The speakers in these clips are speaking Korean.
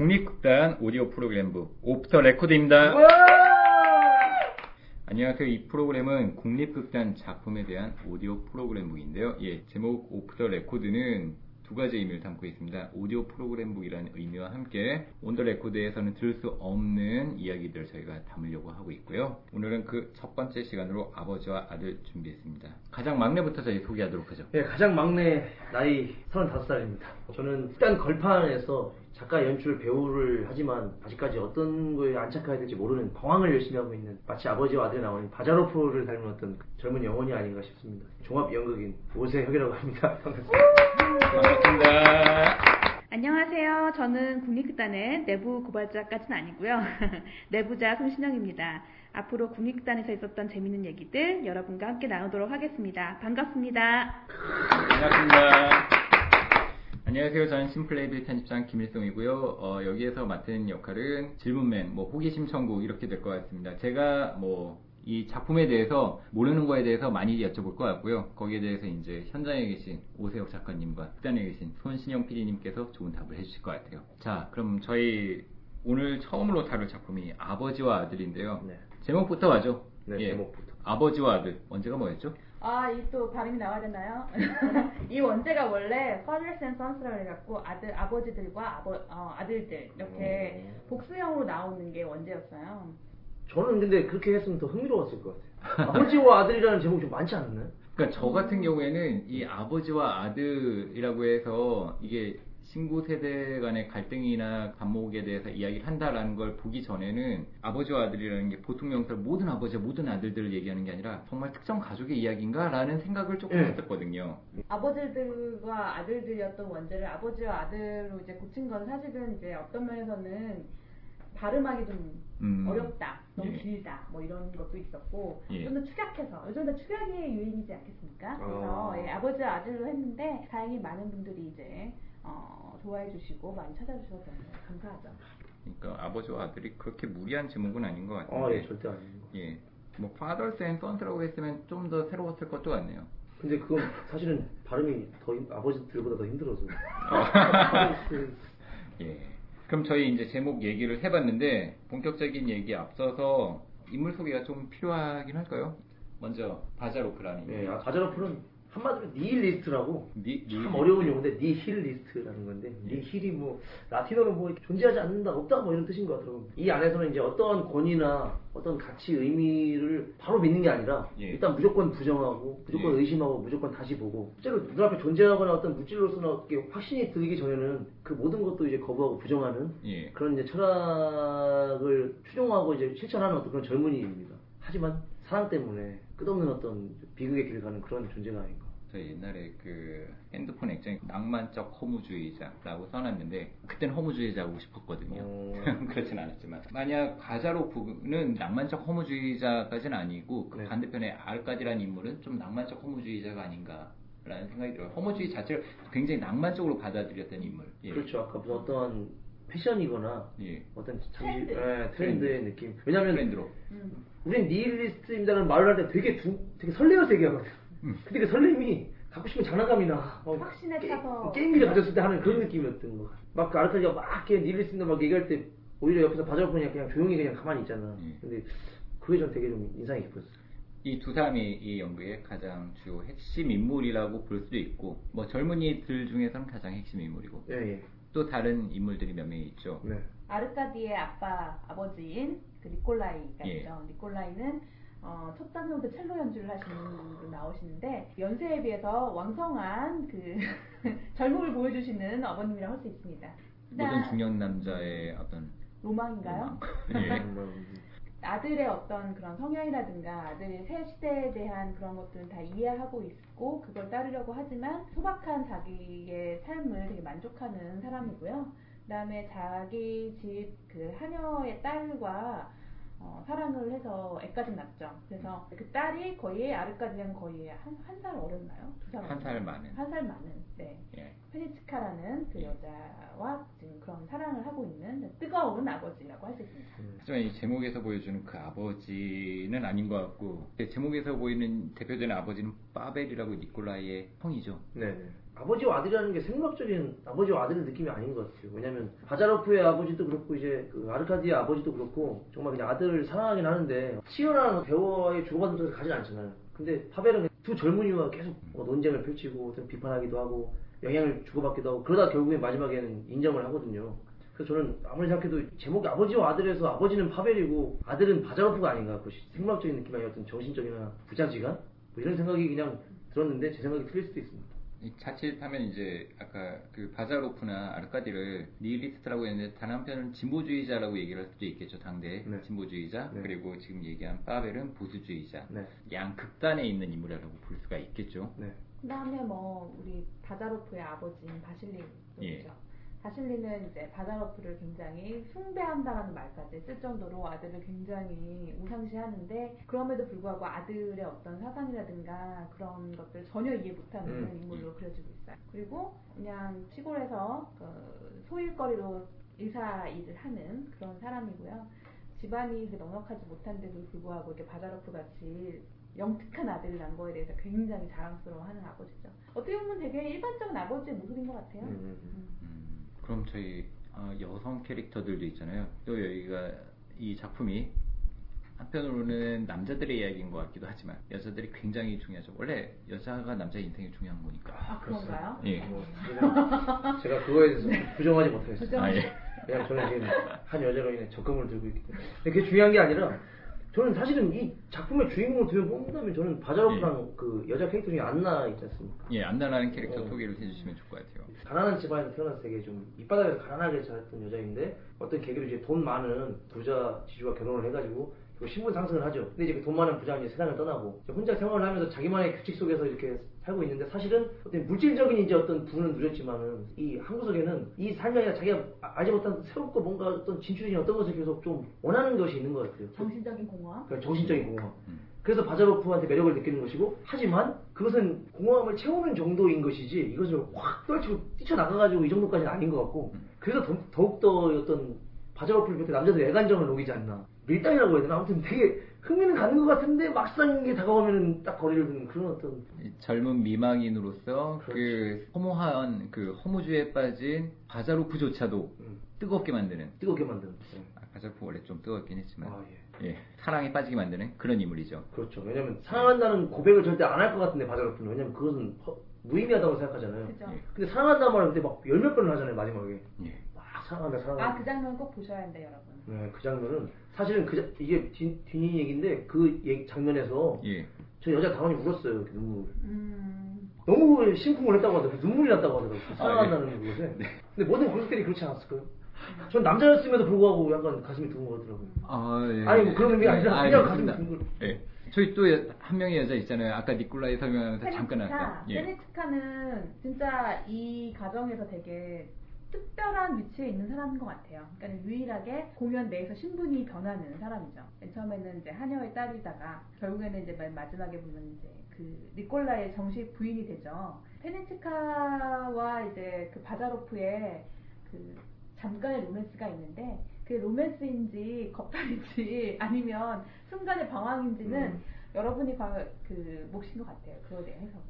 국립극단 오디오 프로그램북 off the record입니다. 안녕하세요. 이 프로그램은 국립극단 작품에 대한 오디오 프로그램북인데요. 예, 제목 off the record는 두 가지 의미를 담고 있습니다. 오디오 프로그램북이라는 의미와 함께 on the record에서는 들을 수 없는 이야기들을 저희가 담으려고 하고 있고요. 오늘은 그 첫 번째 시간으로 아버지와 아들 준비했습니다. 가장 막내부터 저희 소개하도록 하죠. 예, 가장 막내 나이 35살입니다. 저는 일단 걸판에서 작가 연출 배우를 하지만 아직까지 어떤 거에 안착해야 될지 모르는 방황을 열심히 하고 있는 마치 아버지와 아들 나오는 바자로프를 닮은 어떤 젊은 영혼이 아닌가 싶습니다. 종합 연극인 오세혁이라고 합니다. 반갑습니다. 반갑습니다. 안녕하세요. 저는 국립극단의 내부 고발자까지는 아니고요. 내부자 손신영입니다. 앞으로 국립극단에서 있었던 재밌는 얘기들 여러분과 함께 나누도록 하겠습니다. 반갑습니다. 반갑습니다. 안녕하세요. 저는 심플레이블 편집장 김일성이고요. 어, 여기에서 맡은 역할은 질문맨, 뭐 호기심 천국 이렇게 될 것 같습니다. 제가 뭐 이 작품에 대해서 모르는 거에 대해서 많이 여쭤볼 것 같고요. 거기에 대해서 이제 현장에 계신 오세혁 작가님과 극단에 계신 손신영 PD님께서 좋은 답을 해주실 것 같아요. 자, 그럼 저희 오늘 처음으로 다룰 작품이 아버지와 아들인데요. 네. 제목부터 가죠. 네, 예. 제목부터. 아버지와 아들. 언제가 뭐였죠? 아, 이 또 발음이 나와야 되나요? 이 원제가 원래 fathers and sons라고 해갖고 아들, 아버지들과 아버, 어, 아들들 이렇게 음. 복수형으로 나오는 게 원제였어요. 저는 근데 그렇게 했으면 더 흥미로웠을 것 같아요. 아버지와 아들이라는 제목이 좀 많지 않았나요? 그러니까 저 같은 경우에는 이 아버지와 아들이라고 해서 이게 신구 세대 간의 갈등이나 반목에 대해서 이야기를 한다라는 걸 보기 전에는 아버지와 아들이라는 게 보통 명사로 모든 아버지와 모든 아들들을 얘기하는 게 아니라 정말 특정 가족의 이야기인가라는 생각을 조금 예. 했었거든요. 아버지들과 아들들이었던 원제를 아버지와 아들로 이제 고친 건 사실은 이제 어떤 면에서는 발음하기 좀 음. 어렵다, 너무 예. 길다, 뭐 이런 것도 있었고 예. 좀더 축약해서 요즘 다 축약이 유행이지 않겠습니까? 그래서 아. 예, 아버지와 아들로 했는데 다행히 많은 분들이 이제 어, 좋아해 주시고 많이 찾아주셔서 너무 감사하죠. 그러니까 아버지와 아들이 그렇게 무리한 제목은 아닌 것 같은데. 아, 예, 절대 아닙니다. 예. 뭐 fathers and sons라고 했으면 좀 더 새로웠을 것도 같네요. 근데 그건 사실은 발음이 더 힘- 아버지들보다 더 힘들어서. 그, 예. 그럼 저희 이제 제목 얘기를 해봤는데 본격적인 얘기에 앞서서 인물 소개가 좀 필요하긴 할까요? 먼저 바자로프라는 예, 아, 바자로프는 한마디로 니힐리스트라고 니, 니- 참 어려운 용어인데 니힐리스트라는 건데 예. 니힐이 뭐 라틴어로 뭐 존재하지 않는다 없다 뭐 이런 뜻인 것 같더라고요. 이 안에서는 이제 어떠한 권위나 어떤 가치 의미를 바로 믿는 게 아니라 예. 일단 무조건 부정하고 무조건 예. 의심하고 무조건 다시 보고 실제로 눈앞에 존재하거나 어떤 물질로서는 어떻게 확신이 들기 전에는 그 모든 것도 이제 거부하고 부정하는 예. 그런 이제 철학을 추종하고 이제 실천하는 어떤 그런 젊은이입니다. 하지만 사랑 때문에 끝없는 어떤 비극의 길을 가는 그런 존재가 아닌가. 저 옛날에 그 핸드폰 액정에 낭만적 허무주의자라고 써놨는데 그땐 허무주의자고 싶었거든요. 어. 그렇진 않았지만 만약 가자로프는 낭만적 허무주의자까지는 아니고 그 네. 반대편에 아르까디라는 인물은 좀 낭만적 허무주의자가 아닌가 라는 생각이 들어요. 허무주의 자체를 굉장히 낭만적으로 받아들였던 인물. 예. 그렇죠. 아까 무슨 어떠한 패션이거나 예. 어떤 잠시 트렌드. 예, 트렌드의 느낌. 왜냐하면 트렌드로. 음. 우린 니힐리스트입니다라는 말을 할 때 되게 두, 되게 설레어서 얘기하거든. 음. 근데 그 설렘이 갖고 싶은 장난감이나 어, 확신에 게- 차서. 게 임기를 가졌을 때 하는 그런 느낌이었던 거. 막그 아르카디가 막 이렇게 니힐리스트인가 막 얘기할 때 오히려 옆에서 바자로프냐 그냥 조용히 그냥 가만히 있잖아. 예. 근데 그게 전 되게 좀 인상이 깊었어요. 이두 사람이 이 연극의 가장 주요 핵심 인물이라고 볼 수도 있고 뭐 젊은이들 중에서는 가장 핵심 인물이고 예, 예. 또 다른 인물들이 몇 명 있죠. 네. 아르카디의 아빠 아버지인 그 니콜라이가 예. 있죠. 니콜라이는 어, 첫 단성부터 첼로 연주를 하시는 분 나오시는데 연세에 비해서 왕성한 그 젊음을 보여주시는 어머님이라고 할 수 있습니다. 모든 중년 남자의 어떤 로망인가요? 예. 정말 아들의 어떤 그런 성향이라든가 아들의 새 시대에 대한 그런 것들은 다 이해하고 있고 그걸 따르려고 하지만 소박한 자기의 삶을 되게 만족하는 사람이고요. 그다음에 자기 집 그 하녀의 딸과 어, 사랑을 해서 애까지 낳죠. 그래서 그 딸이 거의 아르까지랑 거의 한 한 살 어렸나요? 두 살. 한 살 많은. 한 살 많은. 네. 예. 페니치카라는 그 여자와 지금 그런 사랑을 하고 있는 뜨거운 아버지라고 할 수 있습니다. 하지만 이 제목에서 보여주는 그 아버지는 아닌 것 같고 제 제목에서 보이는 대표적인 아버지는 파벨이라고 니콜라이의 형이죠. 네. 아버지와 아들이라는 게 생물학적인 아버지와 아들의 느낌이 아닌 것 같아요. 왜냐면 바자로프의 아버지도 그렇고 이제 그 아르카디의 아버지도 그렇고 정말 그냥 아들을 사랑하긴 하는데 치열한 대화의 주고받은 적을 가진 않잖아요. 근데 파벨은 두 젊은이와 계속 뭐 논쟁을 펼치고 좀 비판하기도 하고 영향을 주고받기도 하고 그러다 결국에 마지막에는 인정을 하거든요. 그래서 저는 아무리 생각해도 제목이 아버지와 아들에서 아버지는 파벨이고 아들은 바자로프가 아닌가 그 생물학적인 느낌 아니었던 정신적이나 부자지간 뭐 이런 생각이 그냥 들었는데 제 생각이 틀릴 수도 있습니다. 이 자칫하면 이제 아까 그 바자로프나 아르카디를 니힐리스트라고 했는데 단 한편은 진보주의자라고 얘기를 할 수도 있겠죠 당대 네. 진보주의자 네. 그리고 지금 얘기한 파벨은 보수주의자 네. 양 극단에 있는 인물이라고 볼 수가 있겠죠. 네. 그다음에 뭐 우리 바자로프의 아버지인 바실리죠. 예. 바실리는 이제 바자로프를 굉장히 숭배한다라는 말까지 쓸 정도로 아들을 굉장히 우상시하는데 그럼에도 불구하고 아들의 어떤 사상이라든가 그런 것들 전혀 이해 못하는 음. 인물로 그려지고 있어요. 그리고 그냥 시골에서 그 소일거리로 일사 일을 하는 그런 사람이고요. 집안이 그 넉넉하지 못한데도 불구하고 이렇게 바자로프 같이 영특한 아들을 낳은 거에 대해서 굉장히 자랑스러워하는 아버지죠. 어떻게 보면 되게 일반적인 아버지의 모습인 것 같아요. 음, 음, 음. 음, 그럼 저희 어, 여성 캐릭터들도 있잖아요. 또 여기가 이 작품이 한편으로는 남자들의 이야기인 것 같기도 하지만 여자들이 굉장히 중요하죠. 원래 여자가 남자 인생이 중요한 거니까. 아 그런가요? 예. 뭐, 제가, 제가 그거에 대해서 부정하지 못하겠어요. 부정- 아 예. 왜냐면 저는 지금 한 여자로 인해 적금을 들고 있기 때문에. 그게 중요한 게 아니라 저는 사실은 이 작품의 주인공을 두명 뽑는다면 저는 바자로프랑 그 여자 캐릭터 중에 안나 있지 않습니까? 예, 안나라는 캐릭터 어. 소개를 해주시면 좋을 것 같아요. 가난한 집안에서 태어나서 되게 좀 밑바닥에서 가난하게 자랐던 여자인데 어떤 계기로 이제 돈 많은 부자 지주와 결혼을 해가지고 그 신분 상승을 하죠. 근데 이제 그돈 많은 부자는 이제 세상을 떠나고 혼자 생활을 하면서 자기만의 규칙 속에서 이렇게 살고 있는데 사실은 어떤 물질적인 이제 어떤 부는 누렸지만은 이 한 구석에는 이 삶이 아니라 자기가 아- 알지 못한 새롭고 뭔가 어떤 진출이 어떤 것을 계속 좀 원하는 것이 있는 것 같아요. 정신적인 공허함? 그러니까 정신적인 공허함. 음. 그래서 바자로프한테 매력을 느끼는 것이고 하지만 그것은 공허함을 채우는 정도인 것이지 이것을 확 떨치고 뛰쳐나가가지고 이 정도까지는 아닌 것 같고 그래서 더, 더욱더 어떤 바자로프를 비롯해 남자들 애간점을 녹이지 않나 밀당이라고 해야 되나 아무튼 되게 흥미는 가는 것 같은데 막상 이게 다가오면 딱 거리를 두는 그런 어떤 이 젊은 미망인으로서 그 허무한 그 허무주의에 빠진 바자로프조차도 음, 뜨겁게 만드는 뜨겁게 만드는 네. 아, 바자로프 원래 좀 뜨겁긴 했지만 아, 예. 예, 사랑에 빠지게 만드는 그런 인물이죠. 그렇죠 왜냐면 사랑한다는 고백을 절대 안 할 것 같은데 바자로프는 왜냐면 그것은 허- 무의미하다고 생각하잖아요 그죠? 예. 근데 사랑한다는 말을 근데 막 열 몇 번을 하잖아요 마지막에 예. 막 사랑한다 사랑한다 아 그 장면 꼭 보셔야 한다 여러분. 네, 그 장면은 사실은 그 자- 이게 뒤, 뒤 얘기인데 그 얘기- 장면에서 예. 저 여자 당원이 울었어요 그 눈물 음, 너무 심쿵을 했다고 하더라고요 눈물이 났다고 하더라고요 아, 사랑한다는 예. 그것에 근데 모든 관객들이 그렇지 않았을까요? 전 남자였음에도 불구하고 약간 가슴이 두근거리더라고요 아, 예. 아니, 뭐 그런 의미가 아니라 아, 그냥 알겠습니다. 가슴이 둥글- 예. 저희 또 한 명의 여자 있잖아요. 아까 니콜라이 설명하면서 잠깐. 나왔다. 예. 페니치카는 진짜 이 가정에서 되게 특별한 위치에 있는 사람인 것 같아요. 그러니까 유일하게 공연 내에서 신분이 변하는 사람이죠. 맨 처음에는 이제 하녀의 딸이다가 결국에는 이제 맨 마지막에 보면 이제 그 니콜라의 정식 부인이 되죠. 페니치카와 이제 그 바자로프의 그 잠깐의 로맨스가 있는데 그 로맨스인지 겁탈인지 아니면 순간의 방황인지는 음. 여러분이 과- 그 몫인 것 같아요. 그거에 대해 해석.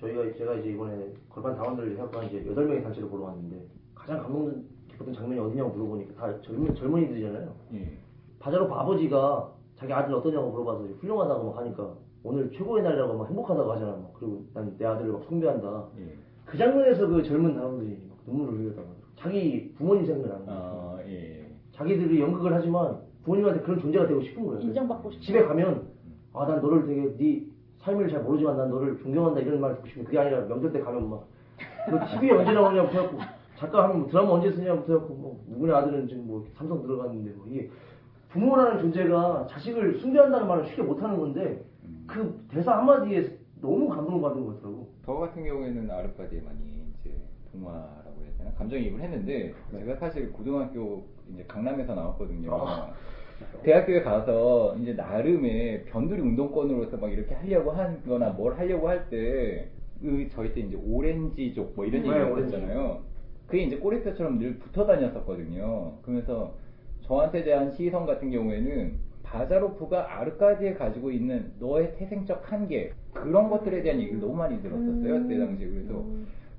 저희가 제가 이제 이번에 걸반 당원들을 해갖고 이제 여덟 명의 단체를 보러 왔는데 가장 감동 깊었던 장면이 어디냐고 물어보니까 다 젊은 젊은이들이잖아요 예. 바자로프 아버지가 자기 아들 어떠냐고 물어봐서 훌륭하다고 막 하니까 오늘 최고의 날이라고 막 행복하다고 하잖아. 막 그리고 난 내 아들을 막 숭배한다. 예. 그 장면에서 그 젊은 사람들이 막 눈물을 흘렸다고. 자기 부모님 생각나는 거야. 아, 예. 자기들이 연극을 하지만 부모님한테 그런 존재가 되고 싶은 거예요. 인정받고 싶다. 집에 가면 아 난 너를 되게 네 삶을 잘 모르지만 난 너를 존경한다 이런 말 듣고 싶은데 그게 아니라 명절 때 가면 막 너 TV에 언제 나오냐고 해갖고 작가 하면 뭐 드라마 언제 쓰냐고 해갖고 뭐 누구네 아들은 지금 뭐 삼성 들어갔는데 뭐 이게 부모라는 존재가 자식을 숭배한다는 말을 쉽게 못하는 건데 그 대사 한마디에 너무 감동을 받은 것 같더라고. 저 같은 경우에는 아르파디에 많이 이제 동화라고 해야 되나 감정이입을 했는데 제가 사실 고등학교 이제 강남에서 나왔거든요. 아. 대학교에 가서 이제 나름의 변두리 운동권으로서 막 이렇게 하려고 하거나 뭘 하려고 할때그 저희 때 이제 오렌지족 뭐 이런 네, 얘기였잖아요. 그게 이제 꼬리표처럼 늘 붙어 다녔었거든요. 그러면서 저한테 대한 시선 같은 경우에는 바자로프가 아르카디에 가지고 있는 너의 태생적 한계 그런 것들에 대한 얘기를 너무 많이 들었었어요 음. 그때 당시에 그래서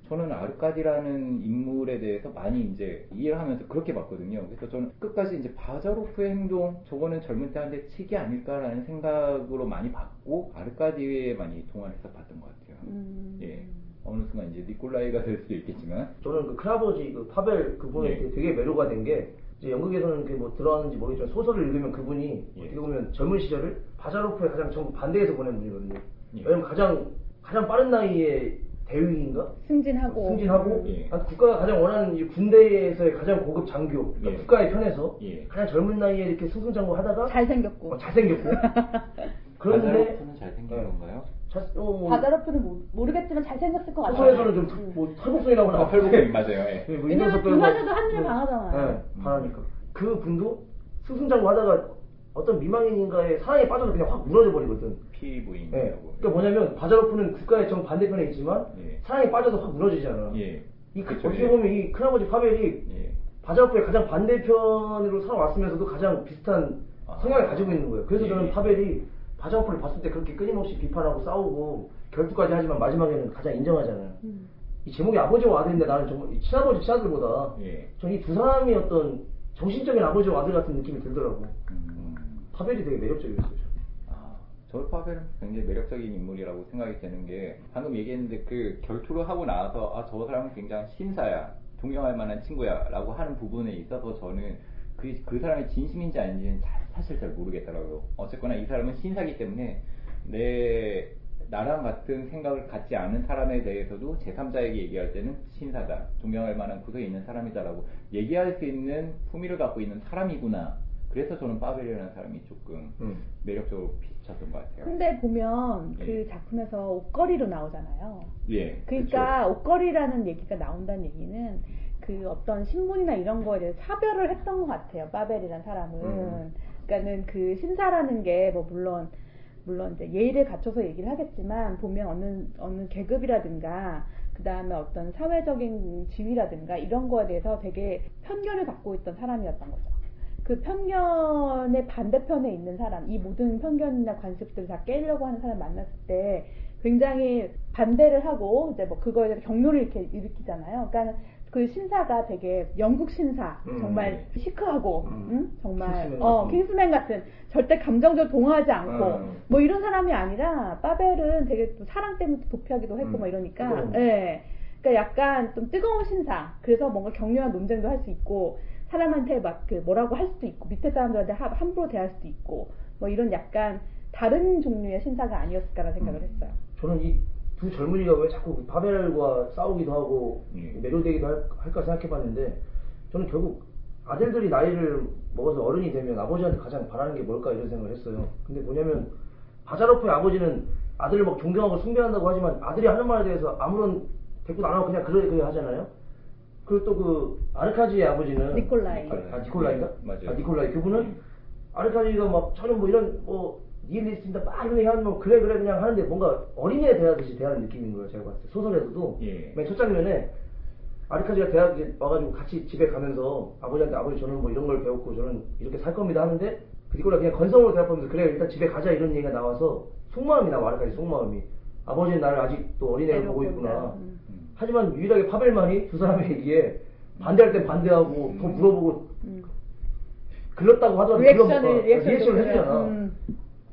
저는 아르카디라는 인물에 대해서 많이 이제 이해를 하면서 그렇게 봤거든요. 그래서 저는 끝까지 이제 바자로프의 행동, 저거는 젊은 때한테 치기 아닐까라는 생각으로 많이 봤고, 아르카디에 많이 동화해서 봤던 것 같아요. 음. 예. 어느 순간 이제 니콜라이가 될 수도 있겠지만, 저는 그 큰아버지 그 파벨 그분에 예. 되게 매료가 된 게 이제 연극에서는 그게 뭐 들어왔는지 모르겠지만 소설을 읽으면 그분이 예. 어떻게 보면 젊은 시절을 바자로프의 가장 전부 반대에서 보낸 분이거든요. 예. 왜냐면 가장 가장 빠른 나이에 대위인가 승진하고. 승진하고 예. 아, 국가가 가장 원하는 이 군대에서의 가장 고급 장교 그러니까 예. 국가의 편에서 예. 가장 젊은 나이에 이렇게 승승장구 하다가 잘생겼고. 어, 잘생겼고 그런데 바자로프는 잘생긴 예. 건가요? 자, 어, 뭐, 바자로프는 모- 모르겠지만 잘생겼을 것 같아요. 소설에서는 좀뭐 털복숭이라고 아, 나와 털복숭이 맞아요. 예. 예, 뭐 왜냐면 이준석 배우가- 음악에도 한줄 네. 강하잖아요. 네, 강하니까. 그 분도 승승장구 하다가 어떤 미망인인가의 사랑에 빠져서 그냥 확 무너져 버리거든. 피 예. 부인이라고. 그러니까 뭐냐면 바자로프는 국가의 정 반대편에 있지만 예. 사랑에 빠져서 확 무너지잖아. 예. 이 그- 어떻게 예. 보면 이 큰아버지 파벨이 예. 바자로프의 가장 반대편으로 살아왔으면서도 가장 비슷한 아. 성향을 가지고 있는 거예요. 그래서 예. 저는 파벨이 바자로프를 봤을 때 그렇게 끊임없이 비판하고 싸우고 결투까지 하지만 마지막에는 가장 인정하잖아요. 음. 이 제목이 아버지와 아들인데 나는 정말 이 친아버지 친아들보다 예. 전이 두 사람이 어떤 정신적인 아버지와 아들 같은 느낌이 들더라고. 음. 파벨이 되게 매력적이었어요. 저는. 아, 저 파벨은 굉장히 매력적인 인물이라고 생각이 되는 게 방금 얘기했는데 그 결투를 하고 나서 아 저 사람은 굉장히 신사야 존경할 만한 친구야 라고 하는 부분에 있어서 저는 그, 그 사람이 진심인지 아닌지는 자- 사실 잘 모르겠더라고요. 어쨌거나 이 사람은 신사기 때문에 내 나랑 같은 생각을 갖지 않은 사람에 대해서도 제3자에게 얘기할 때는 신사다. 존경할 만한 구석에 있는 사람이다라고 얘기할 수 있는 품위를 갖고 있는 사람이구나. 그래서 저는 파벨이라는 사람이 조금 음. 매력적으로 비쳤던 것 같아요. 근데 보면 예. 그 작품에서 옷걸이로 나오잖아요. 예. 그러니까 옷걸이라는 얘기가 나온다는 얘기는 그 어떤 신분이나 이런 거에 대해서 사별을 했던 것 같아요. 파벨이라는 사람은. 음. 그러니까는 그 신사라는 게 뭐 물론 물론 이제 예의를 갖춰서 얘기를 하겠지만 보면 어느 어느 계급이라든가 그 다음에 어떤 사회적인 지위라든가 이런 거에 대해서 되게 편견을 갖고 있던 사람이었던 거죠. 그 편견의 반대편에 있는 사람, 이 모든 편견이나 관습들을 다 깨려고 하는 사람 만났을 때 굉장히 반대를 하고 이제 뭐 그거에 대해서 경로를 이렇게 일으키잖아요. 그러니까 그 신사가 되게 영국 신사, 음, 정말 네. 시크하고, 음. 응? 정말 킹스맨 어. 킹스맨 같은 절대 감정적으로 동화하지 않고 음. 뭐 이런 사람이 아니라 빠벨은 되게 또 사랑 때문에 또 도피하기도 했고 음, 막 이러니까. 예. 그러니까 약간 좀 뜨거운 신사. 그래서 뭔가 격렬한 논쟁도 할 수 있고 사람한테 막 그 뭐라고 할 수도 있고 밑에 사람들한테 하- 함부로 대할 수도 있고 뭐 이런 약간 다른 종류의 신사가 아니었을까라는 생각을 음. 했어요. 저는 이 두 젊은이가 왜 자꾸 그 파벨과 싸우기도 하고 예. 매료되기도 할, 할까 생각해봤는데 저는 결국 아들들이 나이를 먹어서 어른이 되면 아버지한테 가장 바라는 게 뭘까 이런 생각을 했어요. 근데 뭐냐면 바자로프의 아버지는 아들을 막 존경하고 숭배한다고 하지만 아들이 하는 말에 대해서 아무런 대꾸도 안 하고 그냥 그래 그래 하잖아요. 그리고 또 그 아르카지의 아버지는 니콜라이. 아, 아, 니콜라이인가? 네, 맞아요. 아, 니콜라이 그분은 네. 아르카지가 막 전혀 뭐 이런 뭐 니힐리스트입니다 막 이런 얘기 하면 뭐 그래 그래 그냥 하는데 뭔가 어린애 대하듯이 대하는 느낌인 거예요 제가 봤을 때 소설에서도 예. 맨 첫 장면에 아르카지가 대학에 와가지고 같이 집에 가면서 아버지한테 아버지 저는 뭐 이런 걸 배웠고 저는 이렇게 살 겁니다 하는데 그 니콜라 그냥 건성으로 대답하면서 그래 일단 집에 가자 이런 얘기가 나와서 속마음이 나와 아르카지 속마음이 아버지는 나를 아직도 어린애로 보고 있구나 음. 음. 하지만 유일하게 파벨만이 두 사람의 얘기에 반대할 땐 반대하고 더 물어보고 음. 글렀다고 하더라도 리액션을 글러먹고 리액션을 리액션을. 해주잖아 음.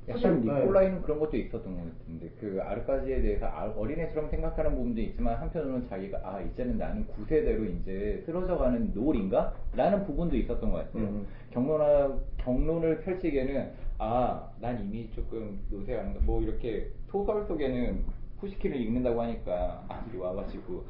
약간 니콜라이는 그런 것도 있었던 것 같은데 그 아르카지에 대해서 아- 어린애처럼 생각하는 부분도 있지만 한편으로는 자기가 아 이제는 나는 구세대로 이제 쓰러져가는 노을인가? 라는 부분도 있었던 것 같아요. 음. 경론하, 경론을 펼치기에는 아 난 이미 조금 노쇠하는 뭐 이렇게 소설 속에는 푸시킨을 읽는다고 하니까 아들이 와가지고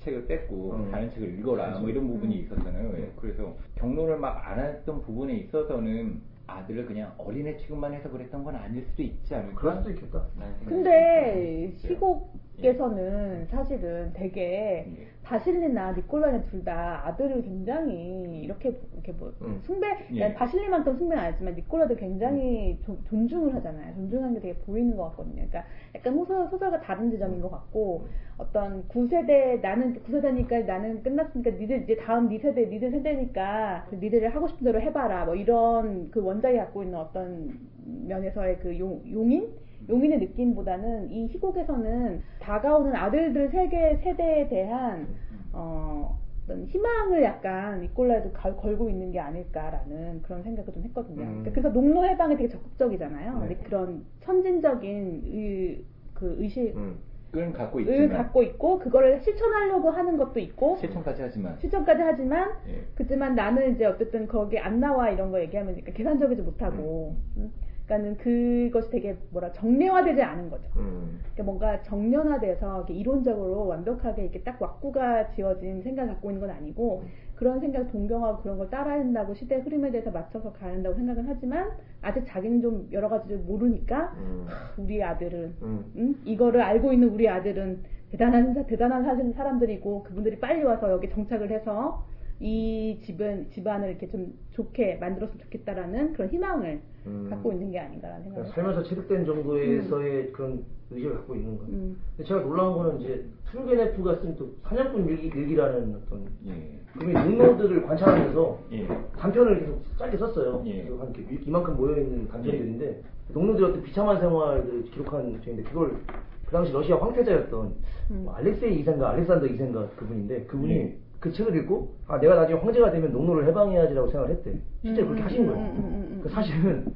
책을 뺐고 음. 다른 책을 읽어라 뭐 이런 부분이 있었잖아요. 예, 그래서 경론을 막안 했던 부분에 있어서는 아들을 그냥 어린애 취급만 해서 그랬던 건 아닐 수도 있지 않을까? 그럴 수도 있겠다 근데. 시곡 에서는 사실은 되게 예. 바실리나 니콜라네 둘 다 아들을 굉장히 이렇게 이렇게 뭐 음. 숭배 예. 난 바실리만큼 숭배는 안 했지만 니콜라도 굉장히 조- 존중을 하잖아요. 존중하는 게 되게 보이는 것 같거든요. 그러니까 약간 소설 소설과 다른 지점인 것 같고 어떤 구세대 나는 구세대니까 나는 끝났으니까 니들 이제 다음 니 세대 니들 세대니까 니들이 하고 싶은 대로 해봐라 뭐 이런 그 원작이 갖고 있는 어떤 면에서의 그 용, 용인 용인의 느낌보다는 이 희곡에서는 다가오는 아들들 세계 세대에 대한 어, 어떤 희망을 약간 걸- 걸고 있는 게 아닐까라는 그런 생각을 좀 했거든요. 음. 그러니까 그래서 농노 해방에 되게 적극적이잖아요. 네. 그런 선진적인 의, 그 의식을 음. 끈 갖고 있지만 갖고 있고 그거를 실천하려고 하는 것도 있고 실천까지 하지만 실천까지 하지만 예. 그지만 나는 이제 어쨌든 거기 안 나와 이런 거 얘기하면 그러니까 계산적이지 못하고 음. 그러니까는 그것이 되게 뭐라 정례화되지 않은 거죠. 음. 그러니까 뭔가 정연화돼서 이렇게 이론적으로 완벽하게 이렇게 딱 왁구가 지어진 생각을 갖고 있는 건 아니고 그런 생각 동경하고 그런 걸 따라야 한다고 시대 흐름에 대해서 맞춰서 가야 한다고 생각은 하지만 아직 자기는 좀 여러 가지를 모르니까 음. 우리 아들은 음. 음? 이거를 알고 있는 우리 아들은 대단한 사- 대단한 사실 사람들이고 그분들이 빨리 와서 여기 정착을 해서 이 집은 집안을 이렇게 좀 좋게 만들었으면 좋겠다라는 그런 희망을 음. 갖고 있는 게 아닌가라는 생각을 그러니까 살면서 체득된 정도에서의 그런 의식을 갖고 있는 거예요. 음. 근데 제가 놀라운 거는 이제 투르게네프가 쓴 또 사냥꾼 일기, 일기라는 어떤 예. 그림의 농노들을 관찰하면서 예. 단편을 계속 짧게 썼어요. 예. 한 이렇게 이만큼 모여 있는 단편들인데 농노들의 어떤 비참한 생활을 기록한 책인데 그걸 그 당시 러시아 황태자였던 음. 뭐 알렉세이 2세인가 알렉산더 2세인가 그분인데 그분이 예. 그 책을 읽고 아 내가 나중에 황제가 되면 농노를 해방해야지라고 생각을 했대. 실제 로 음, 그렇게 하신 거예요. 음, 음, 음, 음. 그 사실은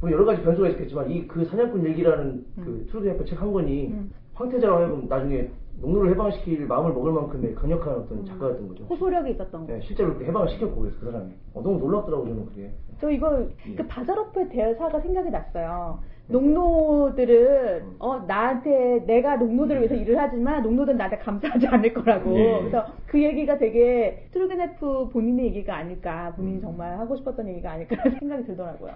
뭐 여러 가지 변수가 있겠지만 이 그 사냥꾼 일기라는 그 음. 투르게네프 책 한 권이 음. 황태자로 하여금 나중에 농노를 해방시킬 마음을 먹을 만큼의 강력한 어떤 음. 작가였던 거죠. 호소력이 있었던 거. 네, 실제로 그렇게 해방을 시켰고 그래서 그 사람이 어, 너무 놀랍더라고 저는 그게 저 이거 예. 그 바자로프의 대사가 생각이 났어요. 네. 농노들은 음. 어 나한테 내가 농노들을 위해서 일을 하지만 농노들은 나한테 감사하지 않을 거라고. 예. 그래서 그 얘기가 되게 투르게네프 본인의 얘기가 아닐까, 음. 본인이 정말 하고 싶었던 얘기가 아닐까라는 생각이 들더라고요.